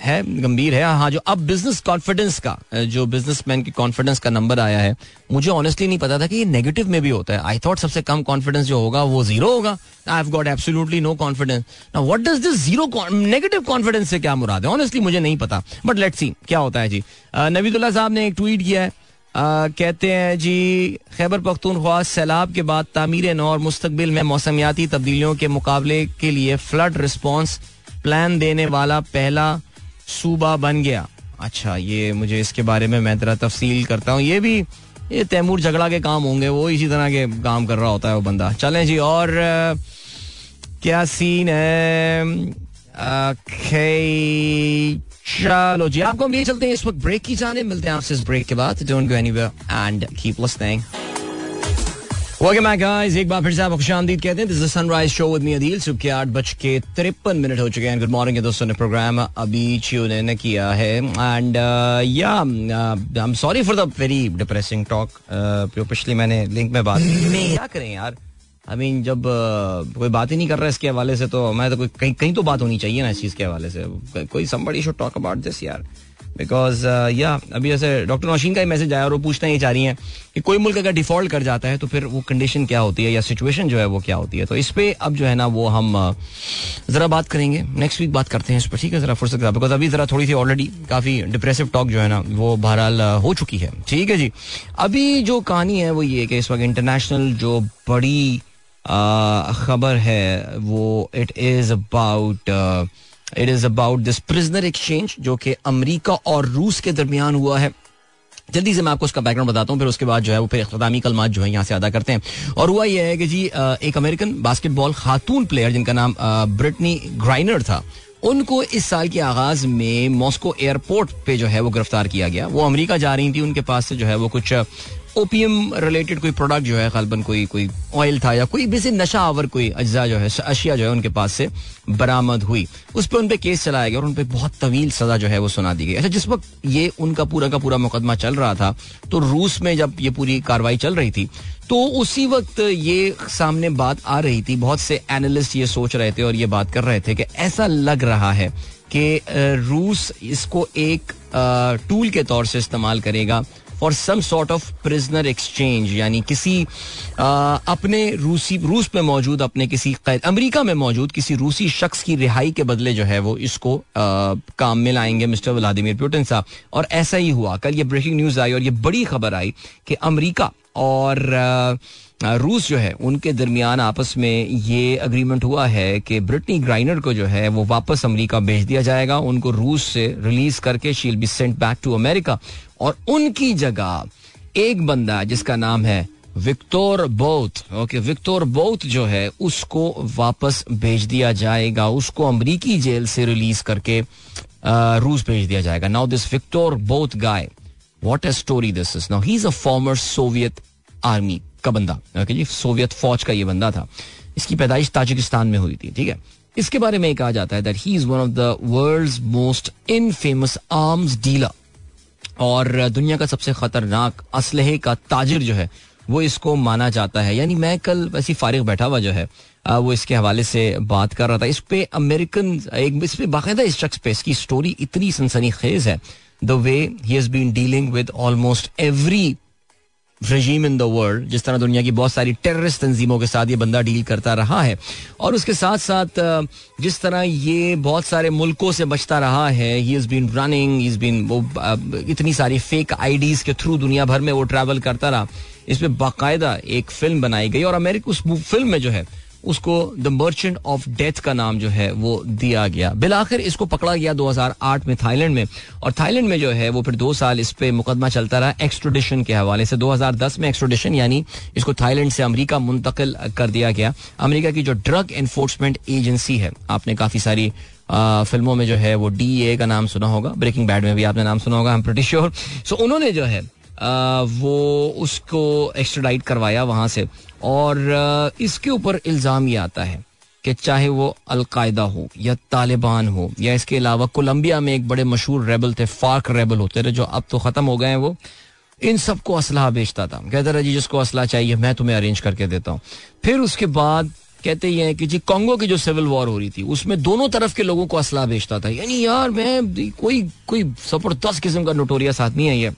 Speaker 1: है गंभीर है। हाँ जो अब बिज़नेस कॉन्फिडेंस का जो बिजनेसमैन की कॉन्फिडेंस का नंबर आया है मुझे ऑनेस्टली नहीं पता था कि ये नेगेटिव में भी होता है। आई थॉट सबसे कम कॉन्फिडेंस जो होगा वो ज़ीरो होगा। I have got absolutely no confidence now what does this zero negative confidence से क्या मुराद है? ऑनेस्टली मुझे नहीं पता। बट लेट्स सी क्या होता है जी। नवीदुल्ला साहब ने एक ट्वीट किया है। आ, कहते हैं जी खैबर पख्तूनख्वा सैलाब के बाद तामीर नौ और मुस्तबिल में मौसमियाती तब्दीलियों के मुकाबले के लिए फ्लड रिस्पॉन्स प्लान देने वाला पहला सूबा बन गया। अच्छा ये मुझे इसके बारे में मैं तेरा तफसील करता हूँ। ये भी, ये तैमूर झगड़ा के काम होंगे, वो इसी तरह के काम कर रहा होता है वो बंदा। चलें जी, और क्या सीन है? चलो जी, आपको हम ये चलते हैं, इस वक्त ब्रेक की जाने, मिलते हैं आपसे इस ब्रेक के बाद। Don't go anywhere and keep listening welcome back guys एक बार फिर से आप खुशामदीद कहते हैं। This is Sunrise show with me Adeel सुबह के आठ बज के तिरपन मिनट हो चुके हैं। गुड मॉर्निंग दोस्तों ने प्रोग्राम अभी चियो ने किया है। And yeah I am sorry for the very depressing talk जो पिछली मैंने लिंक में बात की। क्या करें यार? आई मीन जब uh, कोई बात ही नहीं कर रहा है इसके हवाले से तो मैं तो कोई कहीं कहीं तो बात होनी चाहिए ना इस चीज़ के हवाले से। कोई somebody should talk about this यार। बिकॉज़ या uh, अभी जैसे डॉक्टर नौशीन का ही मैसेज आया और वो पूछना ही चाह रही हैं कि कोई मुल्क अगर डिफ़ॉल्ट कर जाता है तो फिर वो कंडीशन क्या होती है या सिचुएशन जो है वो क्या होती है? तो इस पे अब जो है ना वो हम uh, जरा बात करेंगे। नेक्स्ट वीक बात करते हैं इस पर ठीक है? जरा फुर्सत बिकॉज़ अभी जरा थोड़ी सी ऑलरेडी काफ़ी डिप्रेसिव टॉक जो है ना वो बहरहाल uh, हो चुकी है। ठीक है जी? अभी जो कहानी है वो ये कि इस वक्त इंटरनेशनल जो बड़ी खबर है वो it is about it is about this prisoner exchange जो कि अमेरिका और रूस के दरमियान हुआ है। जल्दी से मैं आपको उसका बैकग्राउंड बताता हूँ, फिर उसके बाद जो है वो फिर अख्तामी कलमात जो है यहाँ से अदा करते हैं। और हुआ यह है कि जी एक अमेरिकन बास्केटबॉल खातून प्लेयर जिनका नाम ब्रिटनी ग्राइनर था, उनको इस साल के आगाज़ में मॉस्को एयरपोर्ट पे जो है वो गिरफ़्तार किया गया। वो अमेरिका जा रही थी, उनके पास से जो है वो कुछ ओपीएम रिलेटेड कोई प्रोडक्ट जो है, खालबन कोई कोई ऑयल था या कोई बेसिक नशा आवर कोई अज्जा जो है, अशिया जो है उनके पास से बरामद हुई। उस पर उनपे केस चलाया गया और उनपे बहुत तवील सजा जो है वो सुना दी गई। अच्छा जिस वक्त ये उनका पूरा का पूरा मुकदमा चल रहा था तो रूस में जब ये पूरी कार्रवाई चल रही थी तो उसी वक्त ये सामने बात आ रही थी, बहुत से एनालिस्ट ये सोच रहे थे और ये बात कर रहे थे कि ऐसा लग रहा है कि रूस इसको एक टूल के तौर से इस्तेमाल करेगा for some sort of prisoner exchange यानी किसी आ, अपने रूसी रूस में मौजूद अपने किसी कैद अमरीका में मौजूद किसी रूसी शख्स की रिहाई के बदले जो है वो इसको आ, काम में लाएँगे मिस्टर व्लादिमिर पुटिन साहब। और ऐसा ही हुआ। कल ये ब्रेकिंग न्यूज़ आई और ये बड़ी खबर आई कि अमरीका और आ, रूस जो है, उनके दरमियान आपस में ये अग्रीमेंट हुआ है कि ब्रिटनी ग्राइनर को जो है, वो वापस अमेरिका भेज दिया जाएगा। उनको रूस से रिलीज़ करके shall be sent back to America और उनकी जगह एक बंदा जिसका नाम है Viktor Bout okay Viktor Bout जो है, उसको वापस भेज दिया जाएगा। उसको अमरीकी जेल से रिलीज़ करके रूस भेज दिया जाएगा। Now this Viktor Bout guy what a story this is now he is a former Soviet army का बंदा। जी सोवियत फौज का ये बंदा था। इसकी पैदाइश ताजिकिस्तान में हुई थी, ठीक है? इसके बारे में कहा जाता है that he is one of the world most infamous arms dealer और दुनिया का सबसे खतरनाक असलहे का ताजिर जो है, वो इसको माना जाता है। यानी मैं कल वैसी फारिग बैठा हुआ जो है वो इसके हवाले से बात कर रहा था। इस पे अमेरिकन, एक, इस पे बाकायदा इस शख्स पे इसकी स्टोरी इतनी सनसनी खेज है। The way he has been dealing with almost every regime in the world जिस तरह दुनिया की बहुत सारी टेररिस्ट तंजीमों के साथ ये बंदा डील करता रहा है, और उसके साथ साथ जिस तरह ये बहुत सारे मुल्कों से बचता रहा है he is been running is been वो इतनी सारी फेक आईडीज के थ्रू दुनिया भर में वो ट्रैवल करता रहा। इस पर बाकायदा एक फ़िल्म बनाई गई, और अमेरिका उस फ़िल्म में जो है उसको द मर्चेंट ऑफ़ डेथ का नाम जो है वो दिया गया। बिलाखिर इसको पकड़ा गया 2008 में थाईलैंड में और थाईलैंड में जो है वो फिर दो साल इस पे मुकदमा चलता रहा एक्सट्रोडिशन के हवाले से। 2010 में एक्सट्रोडिशन यानी इसको थाईलैंड से अमेरिका मुंतकिल कर दिया गया। अमेरिका की जो ड्रग एनफोर्समेंट एजेंसी है आपने काफ़ी सारी आ, फ़िल्मों में जो है वो डी ए का नाम सुना होगा ब्रेकिंग बैड में भी आपने नाम सुना होगा आई एम श्योर सो उन्होंने जो है वो उसको एक्स्ट्राडाइट करवाया वहाँ से। और इसके ऊपर इल्ज़ाम ये आता है कि चाहे वो अलकायदा हो या तालिबान हो या इसके अलावा कोलंबिया में एक बड़े मशहूर रेबल थे, फार्क रेबल होते थे, जो अब तो ख़त्म हो गए हैं वो, इन सबको असलाह बेचता था। कहता जी, जिसको असलाह चाहिए, मैं तुम्हें अरेंज करके देता हूँ। फिर उसके बाद कहते ये हैं कि जी, कांगो की जो सिविल वॉर हो रही थी, उसमें दोनों तरफ़ के लोगों को असलाह बेचता था। यानी यार, मैं, कोई कोई ज़बरदस्त किस्म का नोटोरियस आदमी है ये।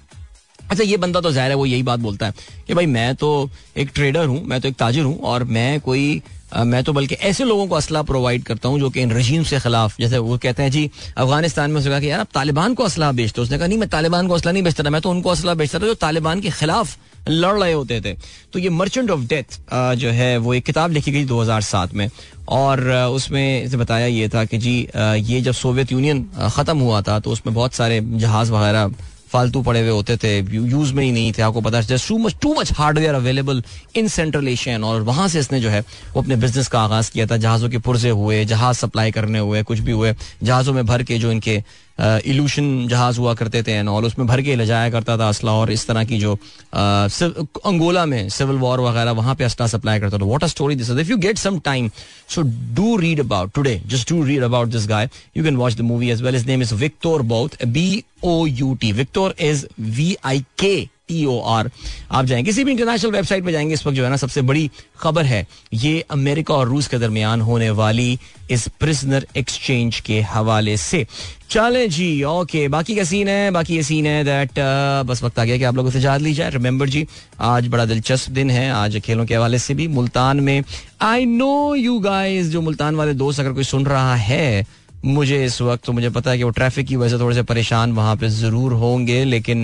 Speaker 1: अच्छा ये बंदा तो ज़ाहिर है वो यही बात बोलता है कि भाई मैं तो एक ट्रेडर हूँ मैं तो एक ताजिर हूँ और मैं कोई आ, मैं तो बल्कि ऐसे लोगों को असला प्रोवाइड करता हूँ जो कि इन रजीम से खिलाफ जैसे वो कहते हैं जी अफ़गानिस्तान में उसने कहा कि यार आप तालिबान को असला बेचते उसने कहा नहीं मैं तालिबान को असला नहीं बेचता था मैं तो उनको असला बेचता था जो तालिबान के खिलाफ लड़ रहे होते थे। तो ये मर्चेंट ऑफ़ डेथ जो है वो एक किताब लिखी गई 2007 में और उसमें इसे बताया ये था कि जी ये जब सोवियत यूनियन ख़त्म हुआ था तो उसमें बहुत सारे जहाज़ वगैरह फालतू पड़े हुए होते थे यूज़ में ही नहीं थे, आपको पता है too much too much hardware available in central Asian और वहाँ से इसने जो है, वो अपने बिज़नेस का आगाज़ किया था, जहाजों के पुर्जे हुए, जहाज़ सप्लाई करने हुए, कुछ भी हुए, जहाजों में भर के जो इनके इल्यूशन जहाज़ हुआ करते थे एंड ऑल उसमें भर के ले जाया करता था असला और इस तरह की जो अंगोला में सिविल वॉर वगैरह, वहाँ पे असला सप्लाई करता था। What a story this if you get some time so do read about today just do read about this guy you can watch the movie as well his name is Viktor Bout B O U T Viktor is V I K T O are आप जाएँगे किसी भी international website पे जाएँगे इस वक्त जो है ना सबसे बड़ी खबर है ये अमेरिका और रूस के दरमियान होने वाली इस प्रिजनर एक्सचेंज के हवाले से। चले जी ओके बाकी का सीन है? बाकी ये सीन है दैट uh, बस वक्त आ गया कि आप लोगों से जाद ली जाए। रिमेंबर जी आज बड़ा दिलचस्प दिन है आज खेलों के हवाले से भी मुल्तान में आई नो यू गाइस जो मुल्तान वाले दोस्त अगर कोई सुन रहा है मुझे इस वक्त तो मुझे पता है कि वो ट्रैफ़िक की वजह से थोड़े से परेशान वहाँ पे ज़रूर होंगे, लेकिन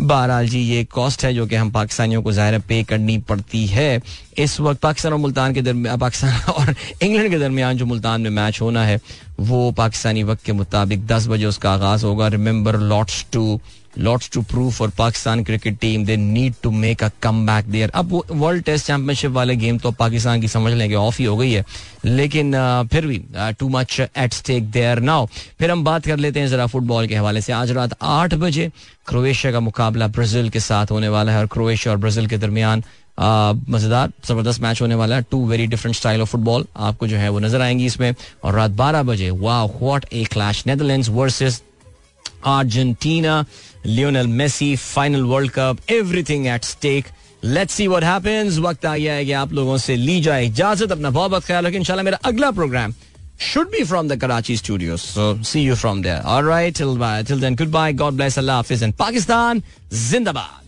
Speaker 1: बहरहाल जी, ये कॉस्ट है जो कि हम पाकिस्तानियों को ज़ाहिर पे करनी पड़ती है। इस वक्त पाकिस्तान और मुल्तान के दरमियान पाकिस्तान और इंग्लैंड के दरमियान जो मुल्तान में मैच होना है, वो पाकिस्तानी वक्त के मुताबिक दस बजे उसका आगाज़ होगा। Remember lots to lots to prove for Pakistan cricket team they need to make a comeback there अब वर्ल्ड टेस्ट चैंपियनशिप वाले गेम तो पाकिस्तान की समझ लें कि ऑफ़ ही हो गई है। लेकिन फिर भी too much at stake there now फिर हम बात कर लेते हैं जरा फुटबॉल के हवाले से। आज रात आठ बजे क्रोएशिया का मुकाबला ब्राज़ील के साथ होने वाला है और क्रोएशिया और ब्राज़ील के दरमियान मज़ेदार, ज़बरदस्त मैच होने वाला है। Two very different style of football आपको जो है वो नज़र आएँगी इसमें। और रात बारह बजे वाह what a clash Netherlands versus Argentina Lionel Messi final world cup everything at stake let's see what happens वक्त आ गया है कि आप लोगों से ली जाए इजाजत अपना बहुत बहुत ख्याल रखें इंशाल्लाह मेरा अगला programme should be from the Karachi studios. So see you from there. All right, till bye. Till then, goodbye. God bless Allah Hafiz and Pakistan. Zindabad.